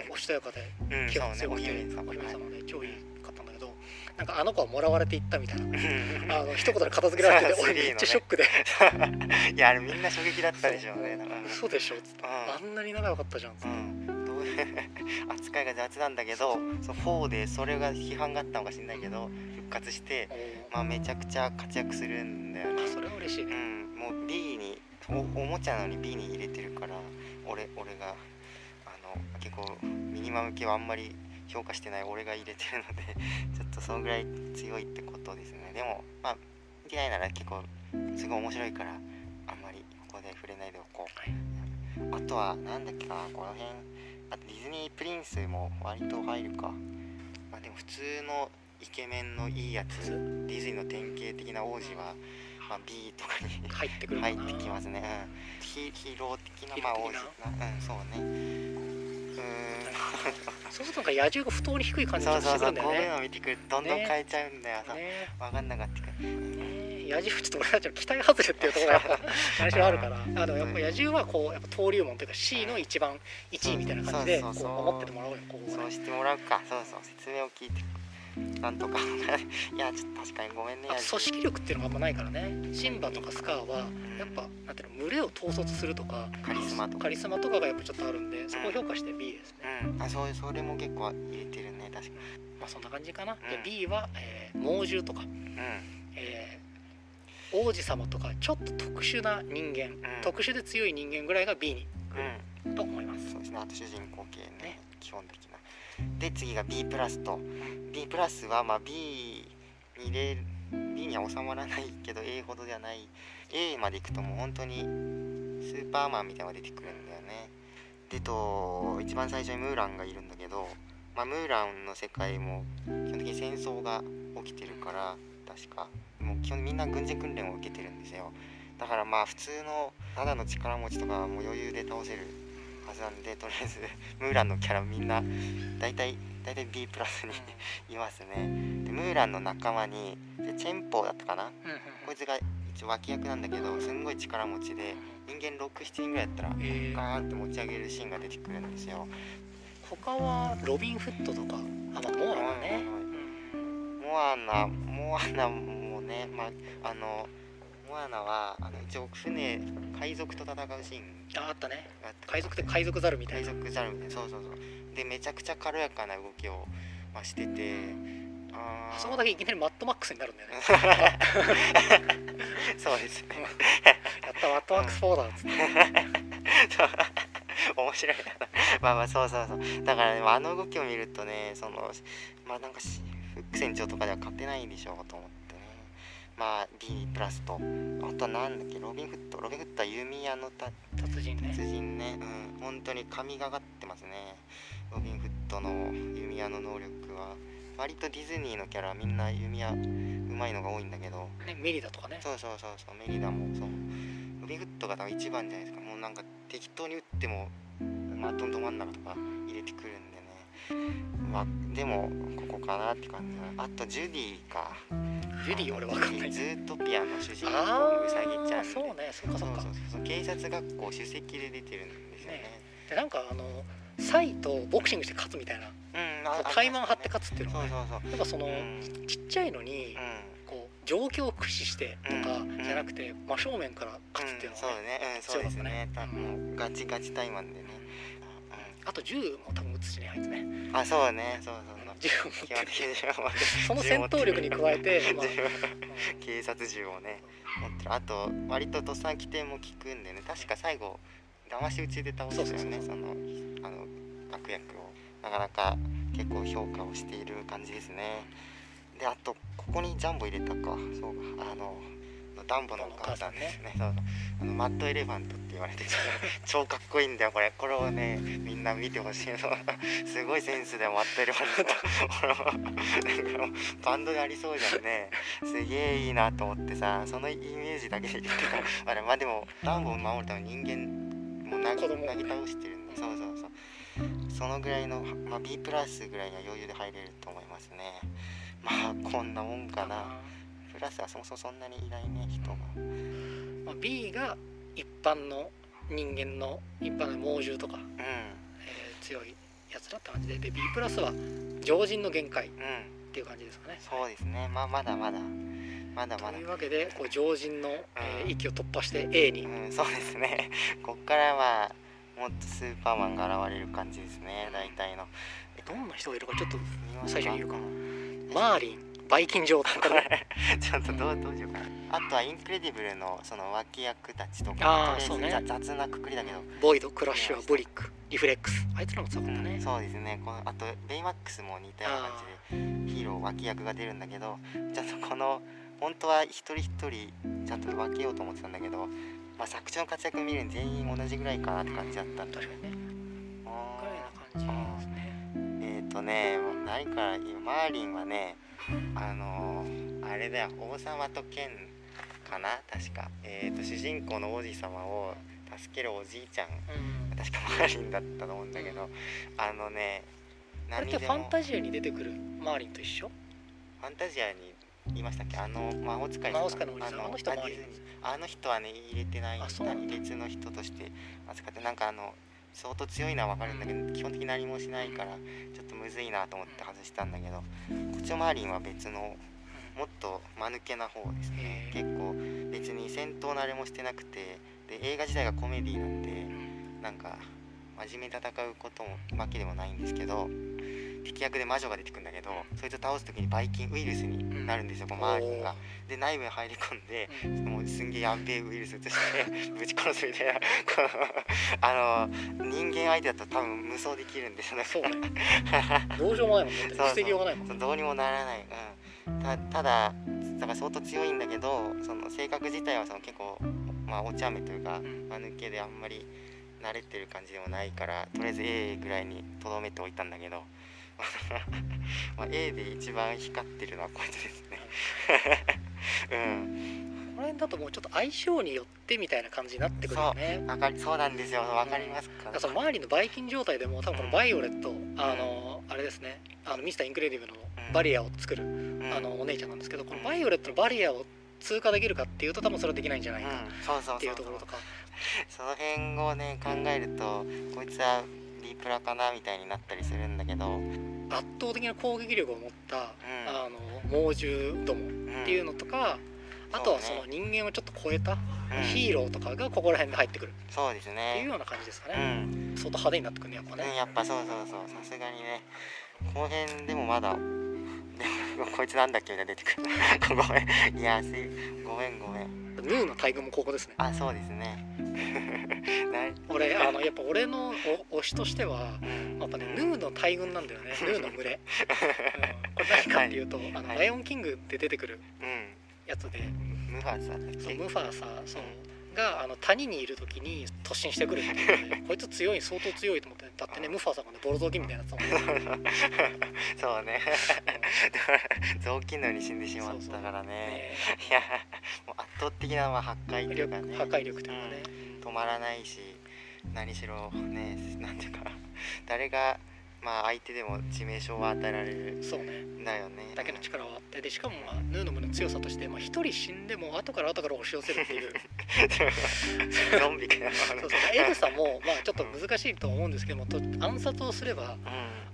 んかおしとやかで気が強くて、お姫様で超いいなんかあの子はもらわれていったみたいな。あの一言で片付けられてて <laughs> 俺めっちゃショックで。<laughs> いやあれみんな衝撃だったでしょうね嘘でしょっつって、あんなに仲良かったじゃんっつって、扱いが雑なんだけどそ4でそれが批判があったのかしんないけど復活してまあめちゃくちゃ活躍するんだよね。それは嬉しいね、うん、もう B におおもちゃなのに B に入れてるから俺俺があの結構ミニマム系はあんまり評価してない俺が入れてるので <laughs> ちょっとそのぐらい強いってことですね。でもまあ見てないなら結構すごい面白いからあんまりここで触れないでおこう、はい、あとは何だっけかなこの辺。あとディズニープリンスも割と入るか。まあでも普通のイケメンのいいやつディズニーの典型的な王子は、まあ、B とかに入ってくる入ってきますね、うん、ヒーロー的な。まあ王子な。うんそうね。うんそうするとなんか野獣が不当に低い感じがしてくるんだよね。そうそうそうこういうの見てくるどんどん変えちゃうんだよさ、ね、分かんなかったからね。野獣ちょっと俺たちの期待外れっていうところが最初あるから。あのやっぱ野獣はこうやっぱ登竜門というか C の一番1位みたいな感じでこっててもらおうよここそうしてもらうか。そうそう。説明を聞いてなんとか。<laughs> いやちょっと確かにごめんね。組織力っていうのがあんまないからね。シンバとかスカーはやっぱなんていうの群れを統率するとかカリスマとか。カリスマとかがやっぱちょっとあるんでそこを評価して B ですね、うん、あそうそれも結構入れてるね。確かに。まあそんな感じかな、うん、で B は、えー、猛獣とか、うん、えー、王子様とかちょっと特殊な人間、うん、特殊で強い人間ぐらいが B に来ると思います、そうですね。あと主人公系ね。ね。基本的なで次が B プラスと。B プラスはま B に入れ B には収まらないけど A ほどではない。A までいくともう本当にスーパーマンみたいなのが出てくるんだよね。でと一番最初にムーランがいるんだけど、まあ、ムーランの世界も基本的に戦争が起きてるから確か。もう基本みんな軍事訓練を受けてるんですよ。だからまあ普通のただの力持ちとかもう余裕で倒せるはずなんでとりあえず <laughs> ムーランのキャラみんな大体大体 B プラスにいますね。でムーランの仲間にでチェンポーだったかな？こいつが一応脇役なんだけどすんごい力持ちで人間67人ぐらいやったらえー。ガーンって持ち上げるシーンが出てくるんですよ。他はロビン・フットとか？あまあモアナね、うんモアナモアナもねまああのモアナはあの一応船海賊と戦うシーンああったね。があって。海賊って海賊ザルみたい海な賊ザルみたいな。そうそうそう。でめちゃくちゃ軽やかな動きを、まあ、しててあー。あそこだけいきなりマッドマックスになるんだよね。<laughs> そうですね。やったマッドマックス4だっつって。<laughs> 面白いな。まあまあそうそうそう。だから、ね、あの動きを見るとねそのまあなんかしフック船長とかでは勝てないでしょうと思ってねまあ B プラスと。あとはなんだっけロビンフットロビンフットは弓矢のた達人ね。達人ね。うん。本当に神がかってますね。ロビンフットの弓矢の能力は。割とディズニーのキャラはみんな弓矢うまいのが多いんだけど。ねメリダとかね。そうそうそうそうメリダもそう。ロビンフットが多分一番じゃないですか。もうなんか適当に打ってもまあどんどん真ん中とか入れてくるんでね。まあでもここかなって感じだあとジュディかジュディ俺わかんない。ズートピアの主人公あのウサギちゃんそうねそっかそっか。そう警察学校首席で出てるんですよね。ね。でなんかあのサイとボクシングして勝つみたいな。うんあタイマン張って勝つっていうのそうがね。そうそうやっぱそのうん。ちっちゃいのにうこう状況を駆使してとかうんじゃなくて真正面から勝つっていうのん、そうがね。そうですね。多分ガチガチタイマンでね、あと銃も多分撃つしねあいつね。うん、あそうね。そうそう基本的にはその戦闘力に加えて、まあ。銃警察銃をね持ってる。あと割ととっさん起点も効くんでね。確か最後騙し討ちで倒したよね。そのあの悪役を。なかなか結構評価をしている感じですね。であとここにジャンボ入れたか。そうかあのダンボのお母さんですね。そうあのマッドエレファントって言われてて超かっこいいんだよこれ。これをねみんな見てほしいの。すごいセンスでマッドエレファント。なんかバンドでありそうじゃんね。すげえいいなと思ってさそのイメージだけで言ってた。あれまあでもダンボを守るために人間もなぎなぎ倒してるんでそうそうそう。そのぐらいの、まあ、B プラスぐらいには余裕で入れると思いますね。まあこんなもんかなプラスはそもそもそんなにいないね人が。まあ、B が一般の人間の一般の猛獣とか、うえー強いやつらって感じでで B プラスは常人の限界っん。うんていう感じですかね。そうですね。まあまだまだ。まだまだ。というわけでこう常人の、えー域を突破して A に、うんそうですね。<laughs> こっからはもっとスーパーマンが現れる感じですね大体の。どんな人がいるかちょっと最初に言うかうん。マーリンバイキン女王とかねちょっとどうどうしようかな。あとはインクレディブルのその脇役たちとあかあそう雑雑なくくりだけど。ボイドクラッシュアワーブリック。リフラックス。あいつらも強かったね、そうですね。このあとベイマックスも似たような感じでヒーロー脇役が出るんだけどちゃんとこの本当は一人一人ちゃんと分けようと思ってたんだけど、まあ、作中の活躍見るに全員同じぐらいかなって感じだったんだ確かにねあぐらいな感じですね。ー。えっ、ー、とね何からマーリンはねあのーあれだよ王様と剣かな確か、えー、と主人公の王子様を助けるおじいちゃんうん。確かマーリンだったと思うんだけどあのねあれってファンタジアに出てくるマーリンと一緒？ファンタジアに言いましたっけ？あの魔法使いのおじさん？あの人あの人はね入れてない別の人として扱ってなんかあの相当強いのは分かるんだけど、基本的に何もしないからちょっとむずいなと思って外したんだけどこっちのマーリンは別のもっと間抜けな方ですね。結構別に戦闘慣れもしてなくてで映画自体がコメディなんでうん。なんか真面目に戦うこともわけでもないんですけど敵役で魔女が出てくるんだけどそいつを倒す時にバイキンウイルスになるんですよ、このマーリンが。で内部に入り込んでうん。もうすんげえやんべえウイルス移して <laughs> ぶち殺すみたいな。あの人間相手だと多分無双できるんですよねそうねどうしようもないもんね。<laughs> 防ぎようがないもんそうどうにもならない、うん、たただだから相当強いんだけどその性格自体はその結構まあお茶目というかん。間抜けであんまり慣れてる感じでもないからとりあえず A ぐらいにとどめておいたんだけど <laughs> まあ A で一番光ってるのはこいつですね。<laughs> うん。この辺だともうちょっと相性によってみたいな感じになってくるよね。わかりそうなんですよ。わかりますか？だからその周りのバイキン状態でも多分このバイオレット、あのあれですね。あのミスターインクレディブルのバリアを作る、うん。あのお姉ちゃんなんですけどこのバイオレットのバリアを通過できるかっていうと多分それはできないんじゃないかうん。そうそうっていそう。うそうところとか。その辺をね考えるとこいつは B プラかなみたいになったりするんだけど、うん、圧倒的な攻撃力を持った、あの猛獣どもっていうのとか、あとはその人間をちょっと超えたヒーローとかがここら辺で入ってくる。そうですっていうねような感じですかうね、ん、相当派手になってくるねやっぱね、うん、やっぱそうそうそう。さすがにね。この辺でもまだでもこいつなんだっけみたいな出てくる。<laughs> ごめん。いやすいごめんごめんヌーの大群もここですね。あそうですね。<laughs> な俺あのやっぱ俺のお推しとしてはうんやっぱねヌーの大群なんだよね。ヌーの群れ、<laughs> うん。これ何かっていうと「あのはいライオンキング」で出てくるうん。やつで。ムファーサムファーサそうがあの谷にいる時に突進してくるっていう。の <laughs> でこいつ強い相当強いと思ってだってねムファーサがねボロ雑巾みたいなやつだもんね。<laughs> そうね。<laughs> 雑巾のように死んでしまったからね。ね。いやもう圧倒的なまあ破壊というかね破壊力というかね、止まらないし何しろねなんていうか誰がまあ相手でも致命傷を与えられるそうね。んだよね。だけの力はあってでしかも、まあ、ヌーの胸の強さとしてまあ一人死んでも後から後から押し寄せるっていう。ゾンビかよ。そうそう。エグさもまあちょっと難しいと思うんですけどもと暗殺をすればうん。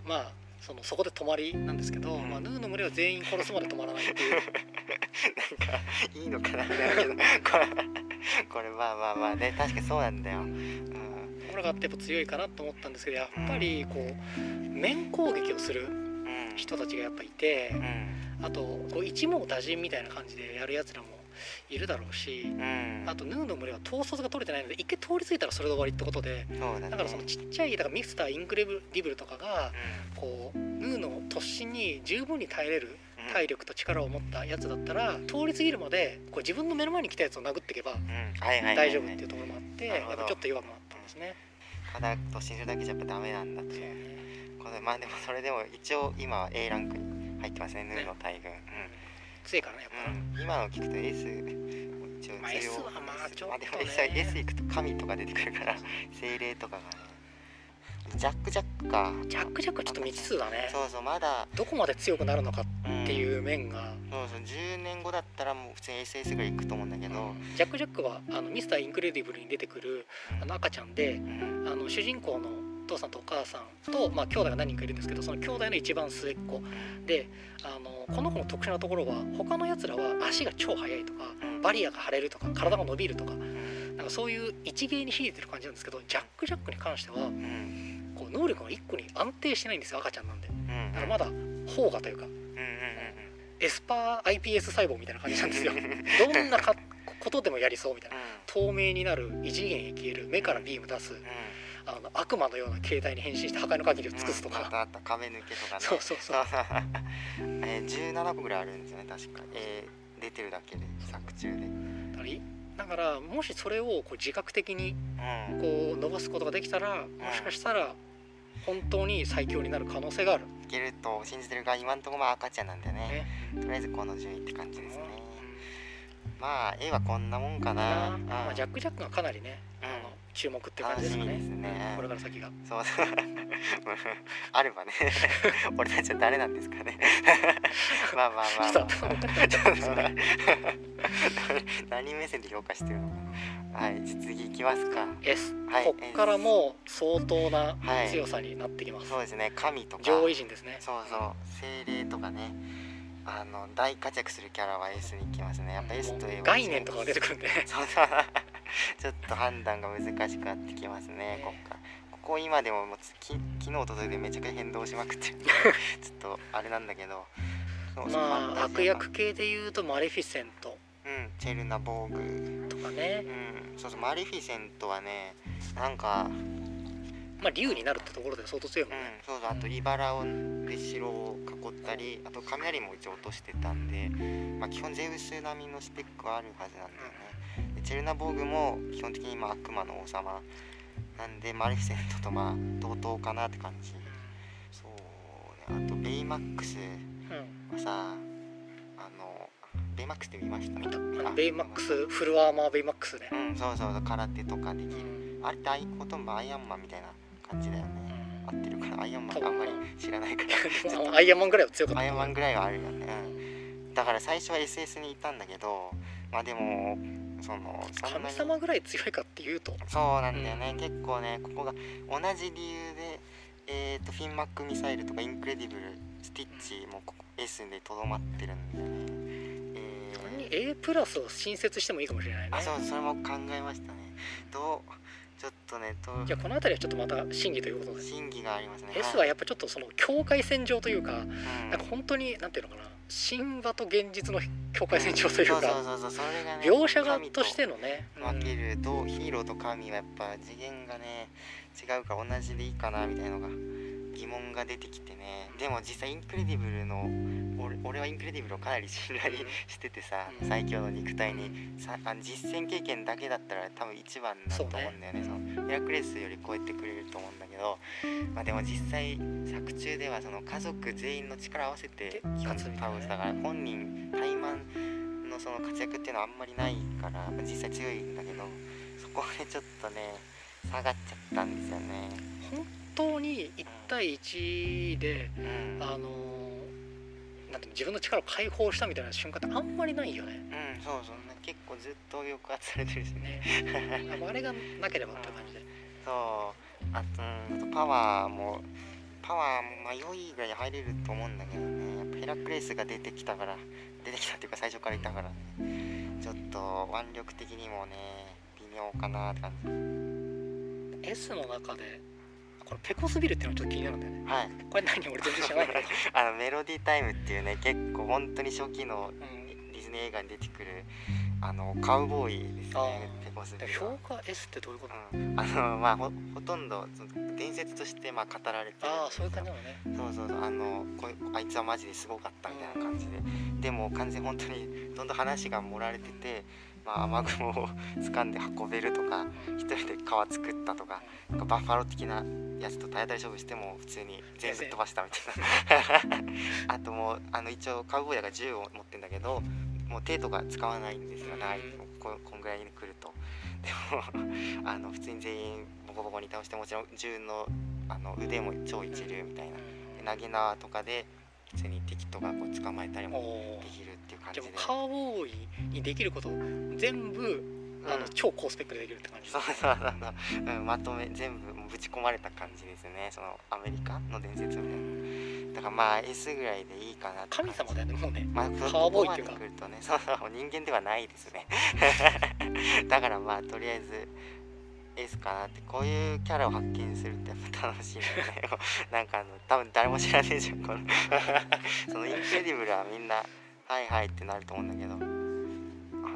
まあそのそこで止まりなんですけど、うん。まあ、ヌーの群れは全員殺すまで止まらないっていう。<laughs> なんかいいのかなだけど。これこれまあまあまあね確かにそうなんだよ。うんがあってやっぱ強いかなと思ったんですけどやっぱりこう面攻撃をするうん人たちがやっぱいてうん。あとこう一網打尽みたいな感じでやるやつらもいるだろうしうん。あとヌーの群れは統率が取れてないので一回通り過ぎたらそれで終わりってことでだからそのちっちゃいだからミスターインクレディブルとかがうこうヌーの突進に十分に耐えれるん。体力と力を持ったやつだったら通り過ぎるまでこう自分の目の前に来たやつを殴っていけば大丈夫っていうところもあってやっぱちょっと弱くなったんですね。ただ突進するだけじゃやっぱダメなんだっていう。そうね。これまあでもそれでも一応今は A ランクに入ってますねヌーの大群、強いからねやっぱうん。な。今の聞くと S 一応まあ S はまあちょっとね。でも S, は S 行くと神とか出てくるから精霊とかがねジャックジャックかジャックジャックはちょっと未知数だね。そうそうまだ。どこまで強くなるのかうんっていう面が、そうそう10年後だったらもう普通に SS ぐらい行くと思うんだけど、ジャックジャックはあのミスターインクレディブルに出てくるあの赤ちゃんでうん。あの主人公のお父さんとお母さんと、まあ、兄弟が何人かいるんですけどその兄弟の一番末っ子。であのこの子の特殊なところは他のやつらは足が超速いとかうん。バリアが張れるとか体が伸びるとかうん。なんかそういう一芸に秀でてる感じなんですけどジャックジャックに関してはうんこう能力が一個に安定してないんですよ赤ちゃんなんで。うんだからまだ萌芽というか。エスパー iPS 細胞みたいな感じなんですよ。<laughs> どんなかことでもやりそうみたいな。透明になる異次元へ消える目からビーム出すうん。あの悪魔のような形態に変身して破壊の限りを尽くすとうんあたあった壁抜けとかね。<laughs> そうそうそう。<laughs> えー、17個ぐらいあるんですよね確か、えー、出てるだけで作中で。だからもしそれをこう自覚的にこう伸ばすことができたらもしかしたら本当に最強になる可能性がある、いけると信じてるが今んとこまあ赤ちゃんなんだよね。ね。とりあえずこの順位って感じですね。うん。まあ絵はこんなもんかな、うん。まあ、ジャック・ジャックがかなりね、あの注目って感じですかね。ね。これから先が。そう。そ <laughs> うあればね。<laughs> 俺たちは誰なんですかね。<laughs> まあまあまあ、ちょっと頭おかしくなっちゃったんですよね何目線で評価してるのか。なはい次いきますか。S、はい。こっからもう相当なはい。強さになってきます、そうですね。神とか。上位陣ですね。そうそう。精霊とかね。あの大活躍するキャラは S に行きますね。やっぱ S と A は概念とかが出てくるんで。そうそう。<laughs> ちょっと判断が難しくなってきますねねこっから。ここ今でももうつき昨日届いてめちゃくちゃ変動しまくって。<laughs> ちょっとあれなんだけど。まあ悪役系でいうとマレフィセントうんチェルナボーグ。とかね。うんそうそうマレフィセントはねなんかまあ竜になるってところで相当強いもうんんね、そうそうあと茨をで城を囲ったりあと雷も一応落としてたんで、まあ、基本ゼウス並みのスペックはあるはずなんだよね。でチェルナボーグも基本的にまあ悪魔の王様。なんでマレフィセントとまあ同等かなって感じ。そうねあとベイマックスうんはさあのベイマックスって見ました。ベイマックス？フルアーマーベイマックスね。うんそうそうそう。空手とかできうるん。あれってほとんどアイアンマンみたいな感じだよね。合ってるからアイアンマンあんまり知らないから。<laughs> アイアンマンぐらいは強かった。アイアンマンぐらいはあるよね、うん、だから最初は SS にいたんだけどまあでもその神様ぐらい強いかっていうと。そうなんだよね、結構ねここが同じ理由でえー、とフィンマックミサイルとかインクレディブルスティッチもここ S でとどまってるんだよね、A プラスを新設してもいいかもしれないね。あそうそれも考えましたね。どうちょっとねどう。じゃあこの辺りはちょっとまた審議ということで。審議がありますね。S はやっぱちょっとその境界線上というかうん。なんか本当になんていうのかな。神話と現実の境界線上というか描写画神としてのね分けるとヒーローと神はやっぱ次元がね違うから同じでいいかなみたいなのが疑問が出てきてね。でも実際インクレディブルの俺俺はインクレディブルをかなり信頼しててさうん。最強の肉体に。さあの実戦経験だけだったら多分一番だと思うんだよね。そのヘラクレスより超えてくれると思うんだけどまあでも実際作中ではその家族全員の力を合わせてで基本勝つみたいなだから本人対マンのその活躍っていうのはあんまりないからまあ実際強いんだけどそこでちょっとね下がっちゃったんですよね。本当に1対1でうん、あのなんて自分の力を解放したみたいな瞬間ってあんまりないよね。うん、そうそうね。結構ずっと抑圧されてるしね。ね。ああれがなければっていう感じで。そう。あと,、うん、あとパワーもパワーもまあ良いぐらいに入れると思うんだけどね。やっぱヘラクレスが出てきたから出てきたっていうか最初からいたからね。ちょっと腕力的にもね微妙かなって感じ。S の中でこれペコスビルっていうのがちょっと気になるんだよね。はい。これ何？俺全然知らない <laughs> あのメロディータイムっていうね結構本当に初期のうん。ディズニー映画に出てくるあのカウボーイですあねー。ペコスビでルは。評価 S ってどういうこと？うん、あのまあほほとんど伝説としてまあ語られてる。ああそういう感じなのね。そうそうそう。あのこいあいつはマジですごかったみたいな感じで。でも完全に本当にどんどん話が盛られてて、まあ、雨雲を <laughs> 掴んで運べるとか一人で川作ったとかなんかバッファロー的なやつと体当たり勝負しても普通に全部飛ばしたみたいな。<laughs> あともうあの一応カウボーイだから銃を持ってんだけどもう手とか使わないんですよ。ねここんぐらいに来ると。でもあの普通に全員ボコボコに倒してもちろん銃のあの腕も超一流みたいな。で投げ縄とかで普通に敵とかこう捕まえたりおもおできるっていう感じで。でもカーボーイにできること全部あのうん超高スペックでできるって感じ。そうそうそうそう、<laughs> うん、まとめ全部ぶち込まれた感じですね。そのアメリカの伝説みたいな。だからまあ S ぐらいでいいかな神様だよねもうね。まあ、カウボーイっていうか。ここまで来るとね。そうそう。人間ではないですね。<laughs> だからまあとりあえず S かなってこういうキャラを発見するってやっぱ楽しいよ。ね <laughs> なんかあの多分誰も知らねえじゃんこの。<laughs> そのインクレディブルはみんなはいはいってなると思うんだけど。あ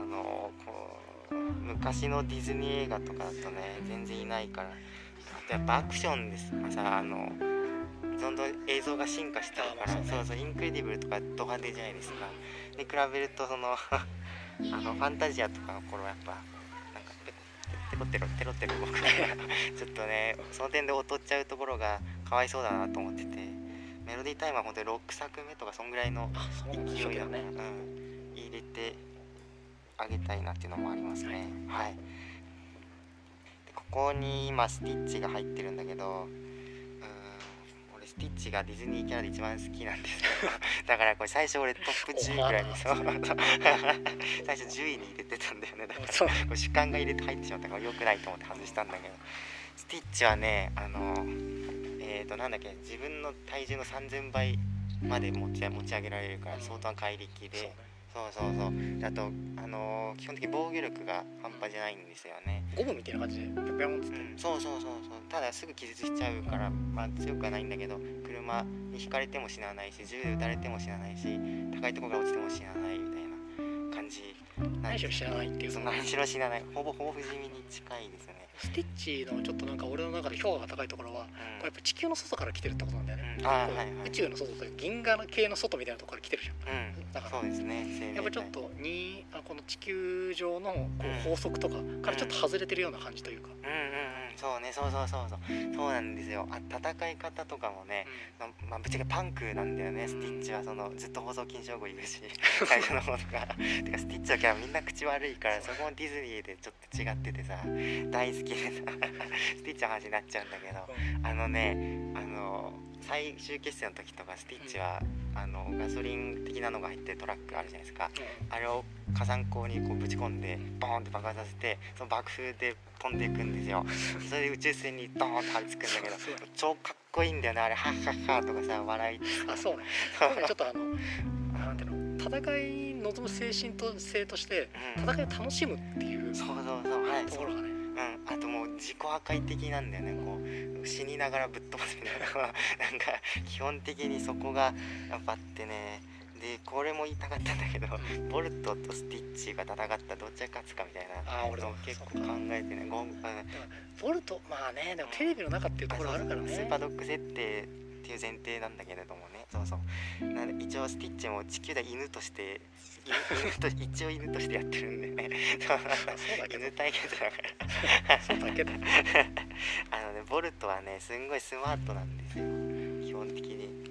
のこう昔のディズニー映画とかだとね全然いないから。あとやっぱアクションですさあのどんどん映像が進化してるから。そうねそうそうインクレディブルとかド派手じゃないですか。で比べるとその <laughs> あのファンタジアとかの頃はやっぱペコテロテロテロ。動くからちょっとねその点で劣っちゃうところがかわいそうだなと思っててメロディータイムは本当に6作目とかそんぐらいの勢いだね、うん、入れてあげたいなっていうのもありますね。はい、でここに今スティッチが入ってるんだけどスティッチがディズニーキャラで一番好きなんです。よ <laughs> だからこれ最初俺トップ10ぐらいにそう。<laughs> 最初10位に入れてたんだよね。だから主観が入れて入ってしまったから良くないと思って外したんだけど。スティッチはねあのえーとなんだっけ自分の体重の3000倍まで持ち持ち上げられるから相当な怪力でそうそうそう。であとあのー基本的に防御力が半端じゃないんですよね。ゴムみたいな感じでぴょぴょんっつって。うんそうそうそうそう。ただすぐ傷つしちゃうからまあ強くはないんだけど車にひかれても死なないし銃で撃たれても死なないし高いところから落ちても死なないみたいな感じなん何しろ知らないっていう。そその何しろ死なない。ほぼほぼ不死身に近いですよねスティッチのちょっとなんか俺の中で評価が高いところはうん。これやっぱ地球の外から来てるってことなんだよね、うん。はいはい。宇宙の外というか銀河系の外みたいなところから来てるじゃん。うん。だからそうですね。やっぱちょっとにあこの地球上のこうんう法則とかからちょっと外れてるような感じというか、うんうんうん。そうねそうそうそうそう。そうなんですよ。あ戦い方とかもね、ままあぶっちゃけパンクなんだよね。スティッチはそのずっと放送禁止用語言うし <laughs> 最初の方とか。<laughs> てかスティッチのキャラみんな口悪いからそこもディズニーでちょっと違っててさ大好きでさスティッチの話になっちゃうんだけどあのねあの最終決戦の時とかスティッチは、あのガソリン的なのが入ってるトラックあるじゃないですか。あれを火山口にこうぶち込んでボーンって爆発させてその爆風で飛んでいくんですよ。それで宇宙船にドーンと張り付くんだけど超かっこいいんだよねあれ。ハッハッハーとかさ笑いあそうね。<laughs> ちょっとあのなんていうの戦いに臨む精神と性としてうん。戦いを楽しむっていうそうそうそう。はい。ところがねうん、あともう自己破壊的なんだよね。こう死にながらぶっ飛ばすみたいな <laughs> なんか基本的にそこがやっぱあってね。でこれも言いたかったんだけどボルトとスティッチが戦ったらどっちが勝つかみたいな。あー俺も結構考えてね。ゴンうん。ボルトまあねでもテレビの中っていうところあるからね。スーパードッグ設定っていう前提なんだけれどもね。そうそう。な一応スティッチも地球では犬として一応犬としてやってるんでね。犬対決だから。そうだけど。あのねボルトはねすんごいスマートなんですよ。基本的に。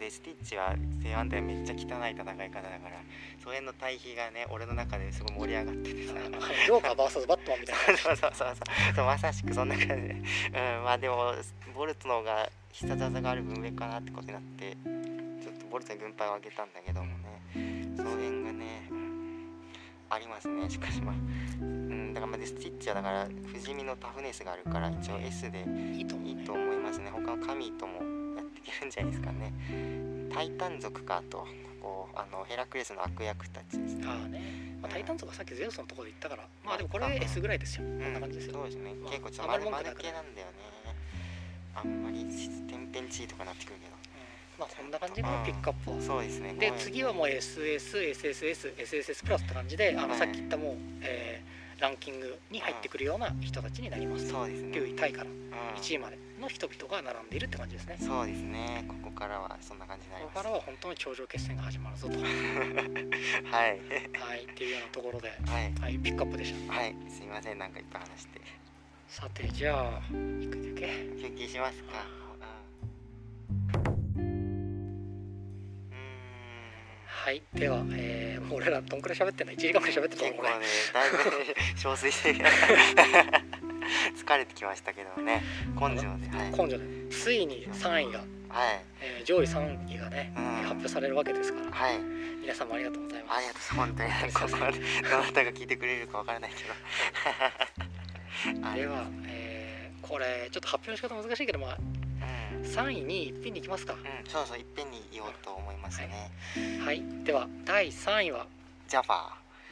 でスティッチは正反対めっちゃ汚い戦い方だからそれの対比がね俺の中ですごい盛り上がっててさ。ジョーカー VS バットマンみたいな。そうそうそうそう。まさしくそんな感じで。うんまあでもボルトの方が必殺技がある分上かなってことになってちょっとボルトに分配を上げたんだけども。ねその辺がねありますねしかしまあ。うんだからまあでスティッチはだから不死身のタフネスがあるから一応 S でいいと思いますね。他の神ともやっていけるんじゃないですかね。タイタン族かとここあのヘラクレスの悪役たちですね。ああね、まあ、タイタンとかさっきゼウスのところで言ったからまあでもこれ S ぐらいですよ。こんな感じですよ、そうですね、まあ結構ちょっと丸系なんだよね。あんまり天変地異とかなってくるけどまあこんな感じのピックアップは。そうですね。で次はもう SSSSSSS プラスって感じであのはいさっき言ったもう、えーランキングに入ってくるような人たちになります。そうですね。9位タイからうん。1位までの人々が並んでいるって感じですね。そうですね。ここからはそんな感じになります。ここからは本当に頂上決戦が始まるぞと。<laughs> はい。はいっていうようなところではい。はいピックアップでした。はい。すいません。なんかいっぱい話して。さてじゃあ行くだけ。休憩しますかはい。では、えー、もう俺らどんくらい喋ってんの？1時間ぐらい喋ってたのこれ結構ねだいぶ憔悴して <laughs> 疲れてきましたけどね。根性ではい。根性で。ついに3位が、はい。えー上位3位がね、うん。発表されるわけですから。はい。皆さんもありがとうございます。ありがとう本当に。ここまでどなたが聞いてくれるかわからないけど。はいでは、えーこれちょっと発表の仕方難しいけどまあ3位に一品に行きますか。そうそういっぺんに言おうと思いますね、はい。では第3位は？ジャファー。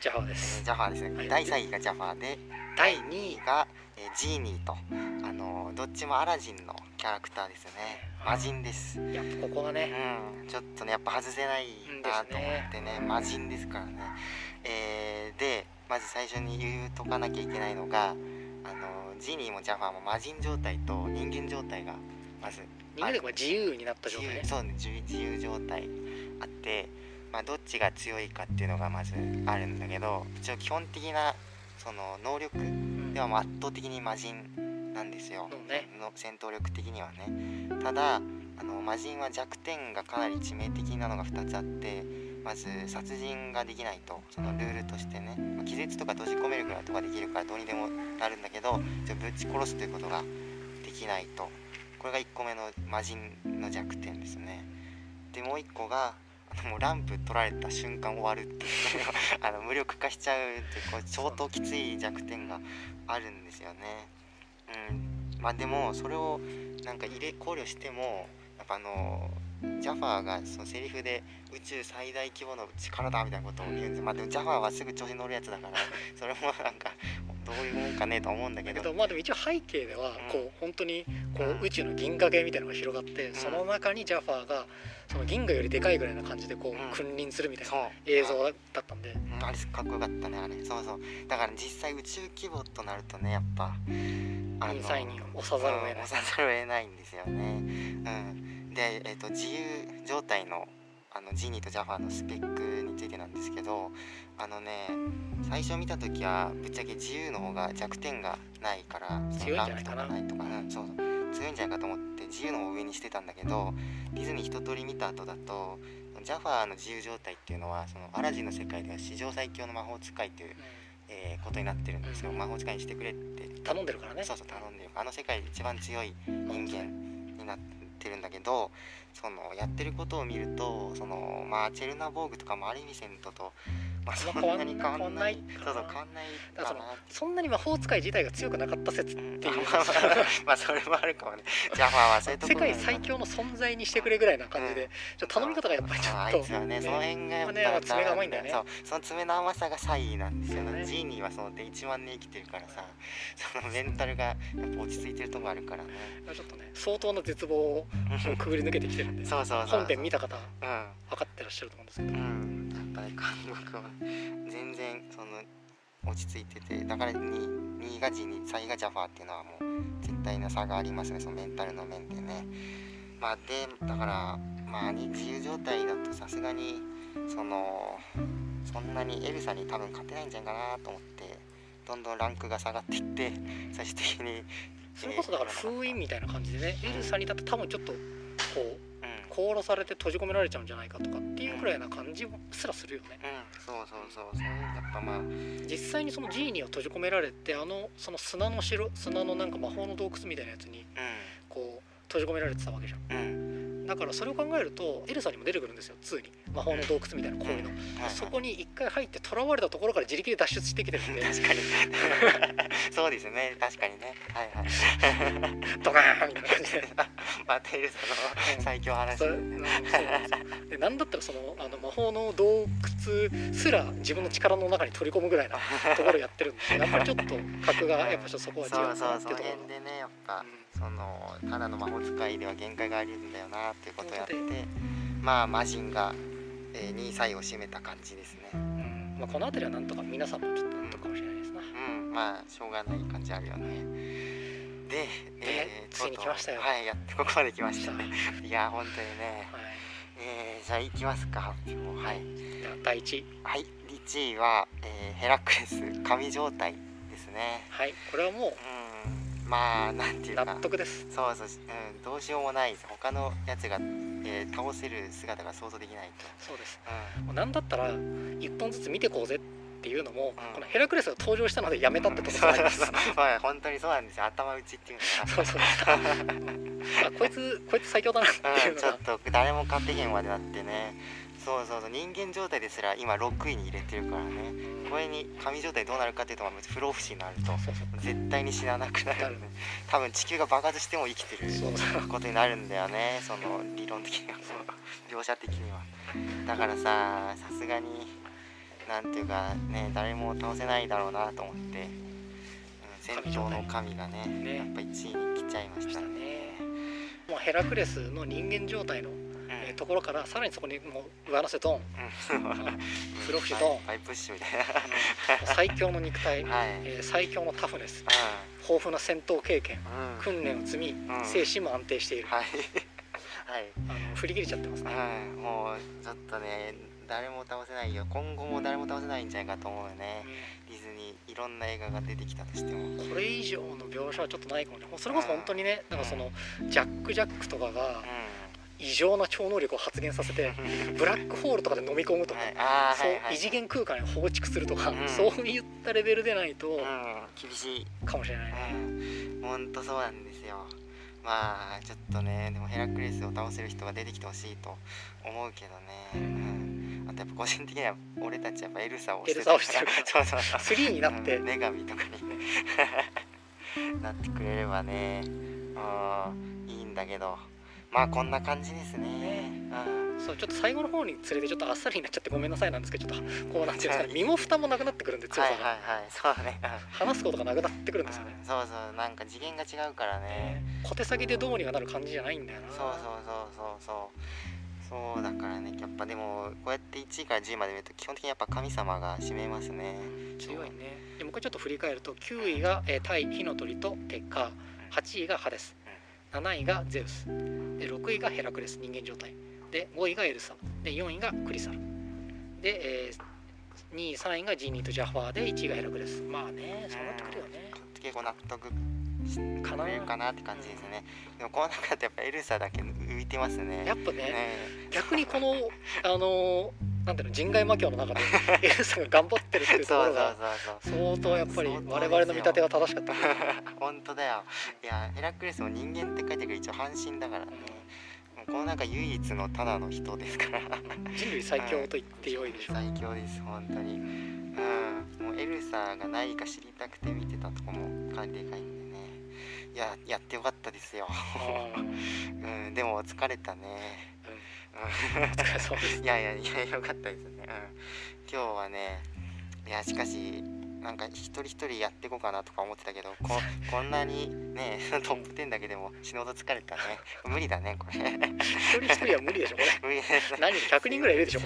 ジャファーでえーすジャファーですね、はい。第3位がジャファーで第2位が、えージーニーと。あのーどっちもアラジンのキャラクターですよね。魔人です。やっぱここがねうん。ちょっとねやっぱ外せないなと思ってね魔人ですからね。えーでまず最初に言うとかなきゃいけないのがあのジーニーもジャファーも魔人状態と人間状態がまず人間でも自由になった状態ね。そうね自由状態あって、まあ、どっちが強いかっていうのがまずあるんだけど一応基本的なその能力うん。ではもう圧倒的に魔人なんですよ、そうね。の戦闘力的にはね。ただあの魔人は弱点がかなり致命的なのが2つあってまず殺人ができないとそのルールとしてねまあ気絶とか閉じ込めるぐらいとかできるからどうにでもなるんだけどじゃあぶち殺すということができないとこれが1個目の魔人の弱点ですね。でもう1個があのもうランプ取られた瞬間終わるっていう。<laughs> あの無力化しちゃうっていうこう相当きつい弱点があるんですよね。うん。まあでもそれをなんか入れ考慮してもやっぱあのジャファーがそのセリフで宇宙最大規模の力だみたいなことを言うんですまあでもジャファーはすぐ調子に乗るやつだからそれもなんかどういうもんかねとは思うんだけど。だけどまあでも一応背景ではこう本当にこううん。宇宙の銀河系みたいなのが広がってその中にジャファーがその銀河よりでかいぐらいな感じでこうん。う君臨するみたいな映像だったんで。うん。あれかっこよかったねあれ。そうそう。だから実際宇宙規模となるとねやっぱあインサインを押さざるを得ない。うん押さざるを得ないんですよね。うん。で、えっと自由状態のあのジニーとジャファーのスペックにについてなんですけどあのね最初見た時はぶっちゃけ自由の方が弱点がないから強いんじゃないかな。ランクとないとか、うん、そうそう強いんじゃないかと思って自由の方を上にしてたんだけどディズニー一通り見た後だとジャファーの自由状態っていうのはそのアラジンの世界では史上最強の魔法使いっていう、えーことになってるんですよ、うん。魔法使いにしてくれって。頼んでるからね。そうそう頼んでる。あの世界で一番強い人間になっててるんだけどそのやってることを見るとそのまあチェルナボーグとかマリミセントと、まあ、そんなに変わんない。そうそう変わんないだそのそんなに魔法使い自体が強くなかった説うんっていう。まあまあまあそれもあるかもね。ジャファーはそういうとこ世界最強の存在にしてくれぐらいな感じで、ちょっと頼み方がやっぱりちょあっと。いつはね、その辺がやっぱ、ねまあ爪が甘いんだよね。そう。その爪の甘さが差異なんですよ。ね。ジーニーはそので1万年生きてるからさ。そのメンタルがやっぱ落ち着いてるとこあるからね。ちょっとね相当な絶望をくぐり抜けてきてるんで。<laughs> そうそうそうそう本編見た方うん。分かってらっしゃると思うんですけど、うん、やっぱね韓国は全然その落ち着いててだから 2, 2位がジニー3位がジャファーっていうのはもう絶対な差がありますねそのメンタルの面でね。まあでだからまあに自由状態だとさすがにそのそんなにエルサに多分勝てないんじゃないかなと思ってどんどんランクが下がっていって <laughs> 最終的にそれこそだから封印みたいな感じでねエルサにだって多分ちょっとこううん殺されて閉じ込められちゃうんじゃないかとかっていうくらいな感じすらするよね。うんそうそうそうそう。やっぱまあ。実際にそのジーニーを閉じ込められてあのその砂の城砂のなんか魔法の洞窟みたいなやつにこう閉じ込められてたわけじゃん。うんだからそれを考えるとエルサにも出てくるんですよ2に。魔法の洞窟みたいなこういうの、そこに一回入って囚われたところから自力で脱出してきてるんで。確かに。<laughs> そうですね。確かにね。はいはい。<laughs> ドカーンみたいな感じで。<laughs> またエルサの最強話。それうんそうなんでなんだったらそのあの魔法の洞窟すら自分の力の中に取り込むぐらいなところやってるんでやっぱりちょっと格がやっぱちょっとそこは違うなってところそうその辺でねやっぱそのただの魔法使いでは限界があるんだよなっていうことをやってまあ魔人が、えー、2位3位を占めた感じですね。うん。まあ、この辺りはなんとか皆さんもちょっと納得かもしれないですな。うん。まあしょうがない感じあるよね。で、えーついに来ましたよ。はいやってここまで来ましたね。<laughs> いや本当にね。はい。えー、じゃあ行きますか。はい。第1位はい。1位は、えーヘラクレス神状態ですね。はい。これはもうんまあなんていううか。納得です。そうそう、うん、どうしようもないです。他のやつが、えー倒せる姿が想像できないと、そうです。うん、もうなんだったら1本ずつ見てこうぜっていうのも、ん。このヘラクレスが登場したのでやめたってとこ <laughs> そうろがありそうそうはい本当にそうなんですよ。頭打ちっていうそうそう <laughs> あこいつこいつ最強だなってのが、いううん、ちょっと誰も勝てへんまでなってねそうそうそう人間状態ですら今6位に入れてるからね。これに神状態どうなるかっていうとまあ不老不死になると <laughs> 絶対に死ななくななるるね多分地球が爆発しても生きてることになるんだよねその理論的には。描写的には。だからささすがになんていうかね誰も倒せないだろうなと思って、うん、戦闘の神がねねやっぱ1位に来ちゃいましたね。ね。もうヘラクレスの人間状態の、うんえーところからさらにそこにもう上乗せドン。うん。不老不死ドン最強の肉体、なはい。えー最強のタフネス。う豊富な戦闘経験。んうん。訓練を積み、ん。精神も安定している、はい。はい。あの振り切れちゃってますね、うん。もうちょっとね誰も倒せないよ。今後も誰も倒せないんじゃないかと思うよね。ディズニーいろんな映画が出てきたとしても。これ以上の描写はちょっとないかもね。それこそ本当にねなんかそのジャック・ジャックとかが異常な超能力を発現させてうんブラックホールとかで飲み込むとか、そう異次元空間に放逐するとか、うん。そういったレベルでないとうん。厳しい。かもしれない。ね、うん。ほんとそうなんですよ。まあちょっとねでもヘラクレスを倒せる人が出てきてほしいと思うけどね、うん、あとやっぱ個人的には俺たちやっぱエルサをエルサをしてる <laughs> そうそうそう。3になって、うん。女神とかにね。<laughs> なってくれればね。うん。いいんだけどまあこんな感じですね。うんそうちょっと最後の方に連れてちょっとあっさりになっちゃってごめんなさいなんですけどちょっとこうなんていうんですかね身も蓋もなくなってくるんで強さが、はいはいはい。そうだね。話すことがなくなってくるんですよね、うんそうそう。なんか次元が違うからね。小手先でどうにかなる感じじゃないんだよな。そうそうそうそう。そうそうだからねやっぱでもこうやって1位から10位まで見ると基本的にやっぱ神様が占めますね。強いね。でもう一回ちょっと振り返ると9位が、えー、タイ火の鳥とテカ8位がハデス7位がゼウス。で6位がヘラクレス人間状態。で5位がエルサで4位がクリサル。で、えー、2位3位がジーニーとジャファー。で1位がヘラクレス。まあねそうなってくるよね。結構納得かな。かなって感じですね。でもこの中でやっぱエルサだけ浮いてますね。やっぱねね。逆にこの <laughs> あのなんていうの人外魔境の中でエルサが頑張ってるっていうところが相当やっぱり我々の見立てが正しかった <laughs> 本当だよ。いやヘラクレスも人間って書いてるけど一応半身だからね。もうこの中唯一のただの人ですから。人類最強と言ってよいでしょう。最強です本当に。うんもうエルサが何か知りたくて見てたとこもかでかいんでね。いややってよかったですよ。<laughs> うんでも疲れたね <laughs> いやいやいやよかったですね、うん、今日はねいやしかしなんか一人一人やっていこうかなとか思ってたけどここんなにね <laughs> トップ10だけでも死ぬほど疲れたね無理だねこれ。一人一人は無理でしょこれ。<laughs> 無理ですね。何人100人ぐらいいるでしょ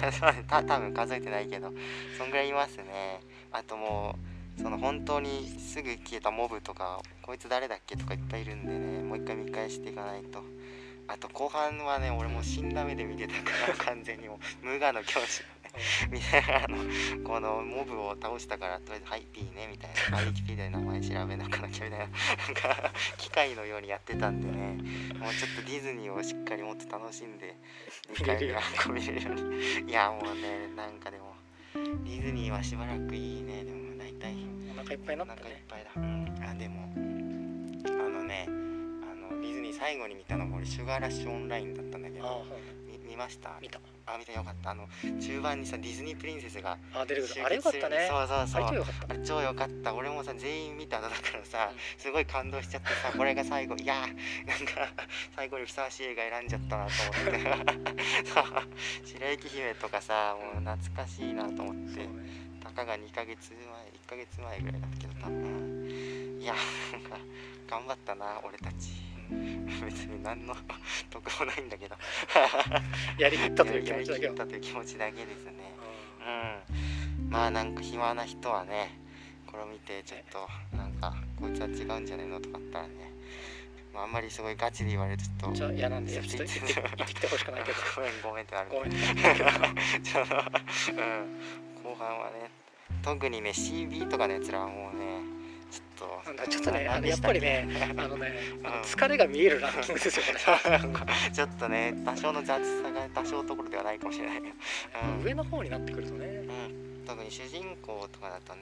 た多分数えてないけどそんぐらいいますね。あともうその本当にすぐ消えたモブとかこいつ誰だっけとかいっぱいいるんでねもう一回見返していかないとあと後半はね俺もう死んだ目で見てたから <laughs> 完全にもう無我の教師。みたいなあの。このモブを倒したからとりあえず「はいピーね」みたいな「ウィキペディアで名前調べなきゃ」みたいな。なんか機械のようにやってたんでね。もうちょっとディズニーをしっかりもっと楽しんで2回目は見れるように。いやもうねなんかでもディズニーはしばらくいいね。でも大体お腹いっぱいになお腹いっったねぱいだ、うん、あでもあのね最後に見たのが俺シュガーラッシュオンラインだったんだけど。み見ました？見た。あ見たよかった。あの中盤にさディズニープリンセスがあ出てく集る。あれよかったね。そうそうそう。あれ超よかった。あれ超良かった。俺もさ全員見たのだからさうん。すごい感動しちゃってさこれが最後いやーなんか最後にふさわしい映画選んじゃったなと思って。<laughs> さ白雪姫とかさもう懐かしいなと思って。ね。たかが2ヶ月前1ヶ月前ぐらいだけど多分。いやなんか頑張ったな俺たち <laughs> 別に何の <laughs> 得もないんだけど。<laughs> やりきったという気やり持ちだけはきったという気持ちだけですね。うん。まあなんか暇な人はねこれを見てちょっとなんかこいつは違うんじゃねえのとかあったらね、まあ、あんまりすごいガチで言われるとちょっと嫌なんでちょっと言って言ってきてほしくないけど。ごめんごめんってなる。ごめん。ちょっとうん。後半はね特にね CB とかのやつらはもうねちょっと。なんだちょっとねあのやっぱりねあのね疲れが見えるランキングですよこれちょっとね多少の雑さが多少どころではないかもしれない。けど、うん。上の方になってくるとね。うん、特に主人公とかだとね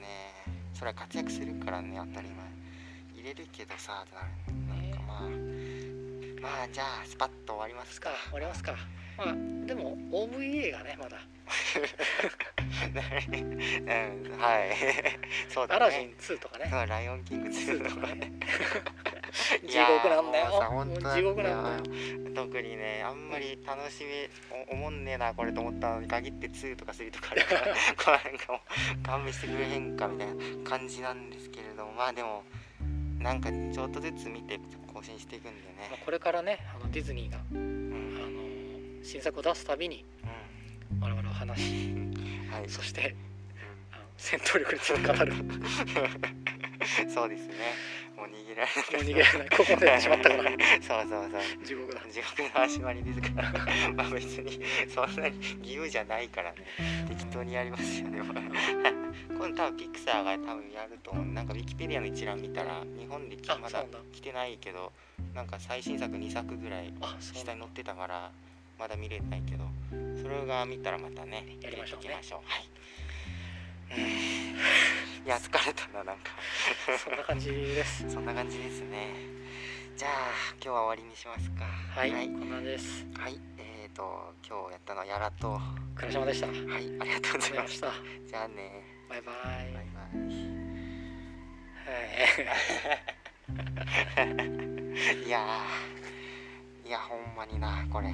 それは活躍するからね当たり前。入れるけどさってなる。なんかまあまあじゃあスパッと終わりますか。ですか終わりますか。まあでも OVA がねまだうんはい。そうだね。アラジン2とかね。そうライオンキング2とかね。<laughs> い地獄なんだよ。地獄なんだよ。特にねあんまり楽しみお思んねえなこれと思ったのに限って2とか3とかあるから <laughs> これなんかもう勘弁してくれへんかみたいな感じなんですけれどもまあでもなんかちょっとずつ見て更新していくんでね。まあこれからねあのディズニーがあうん。の新作を出すたびに我々は話。はい。そしてあの戦闘力について語る。<laughs> そうですね。もう逃げられない逃げられない。ここまでやってしまったから <laughs> そうそうそう。地獄だ。地獄の始まりですから。<laughs> まあ別にそんなに義務じゃないからね。適当にやりますよね。今度多分ピクサーが多分やると思う。なんかウィキペディアの一覧見たら日本できまだ来てないけどなんか最新作2作ぐらい下に載ってたからまだ見れないけどそれが見たらまたねやりましょうね。きましょう。はい。う <laughs> んいや疲れたななんか。そんな感じです。<laughs> そんな感じですね。じゃあ今日は終わりにしますか。はい、はい。こんなです。はい、えーと今日やったのはやらと。は倉島でした。ありい。ありがとうございました。た。じゃあね。バイバイ。バイバはいイ。<laughs> いやー。いやほんまになこれ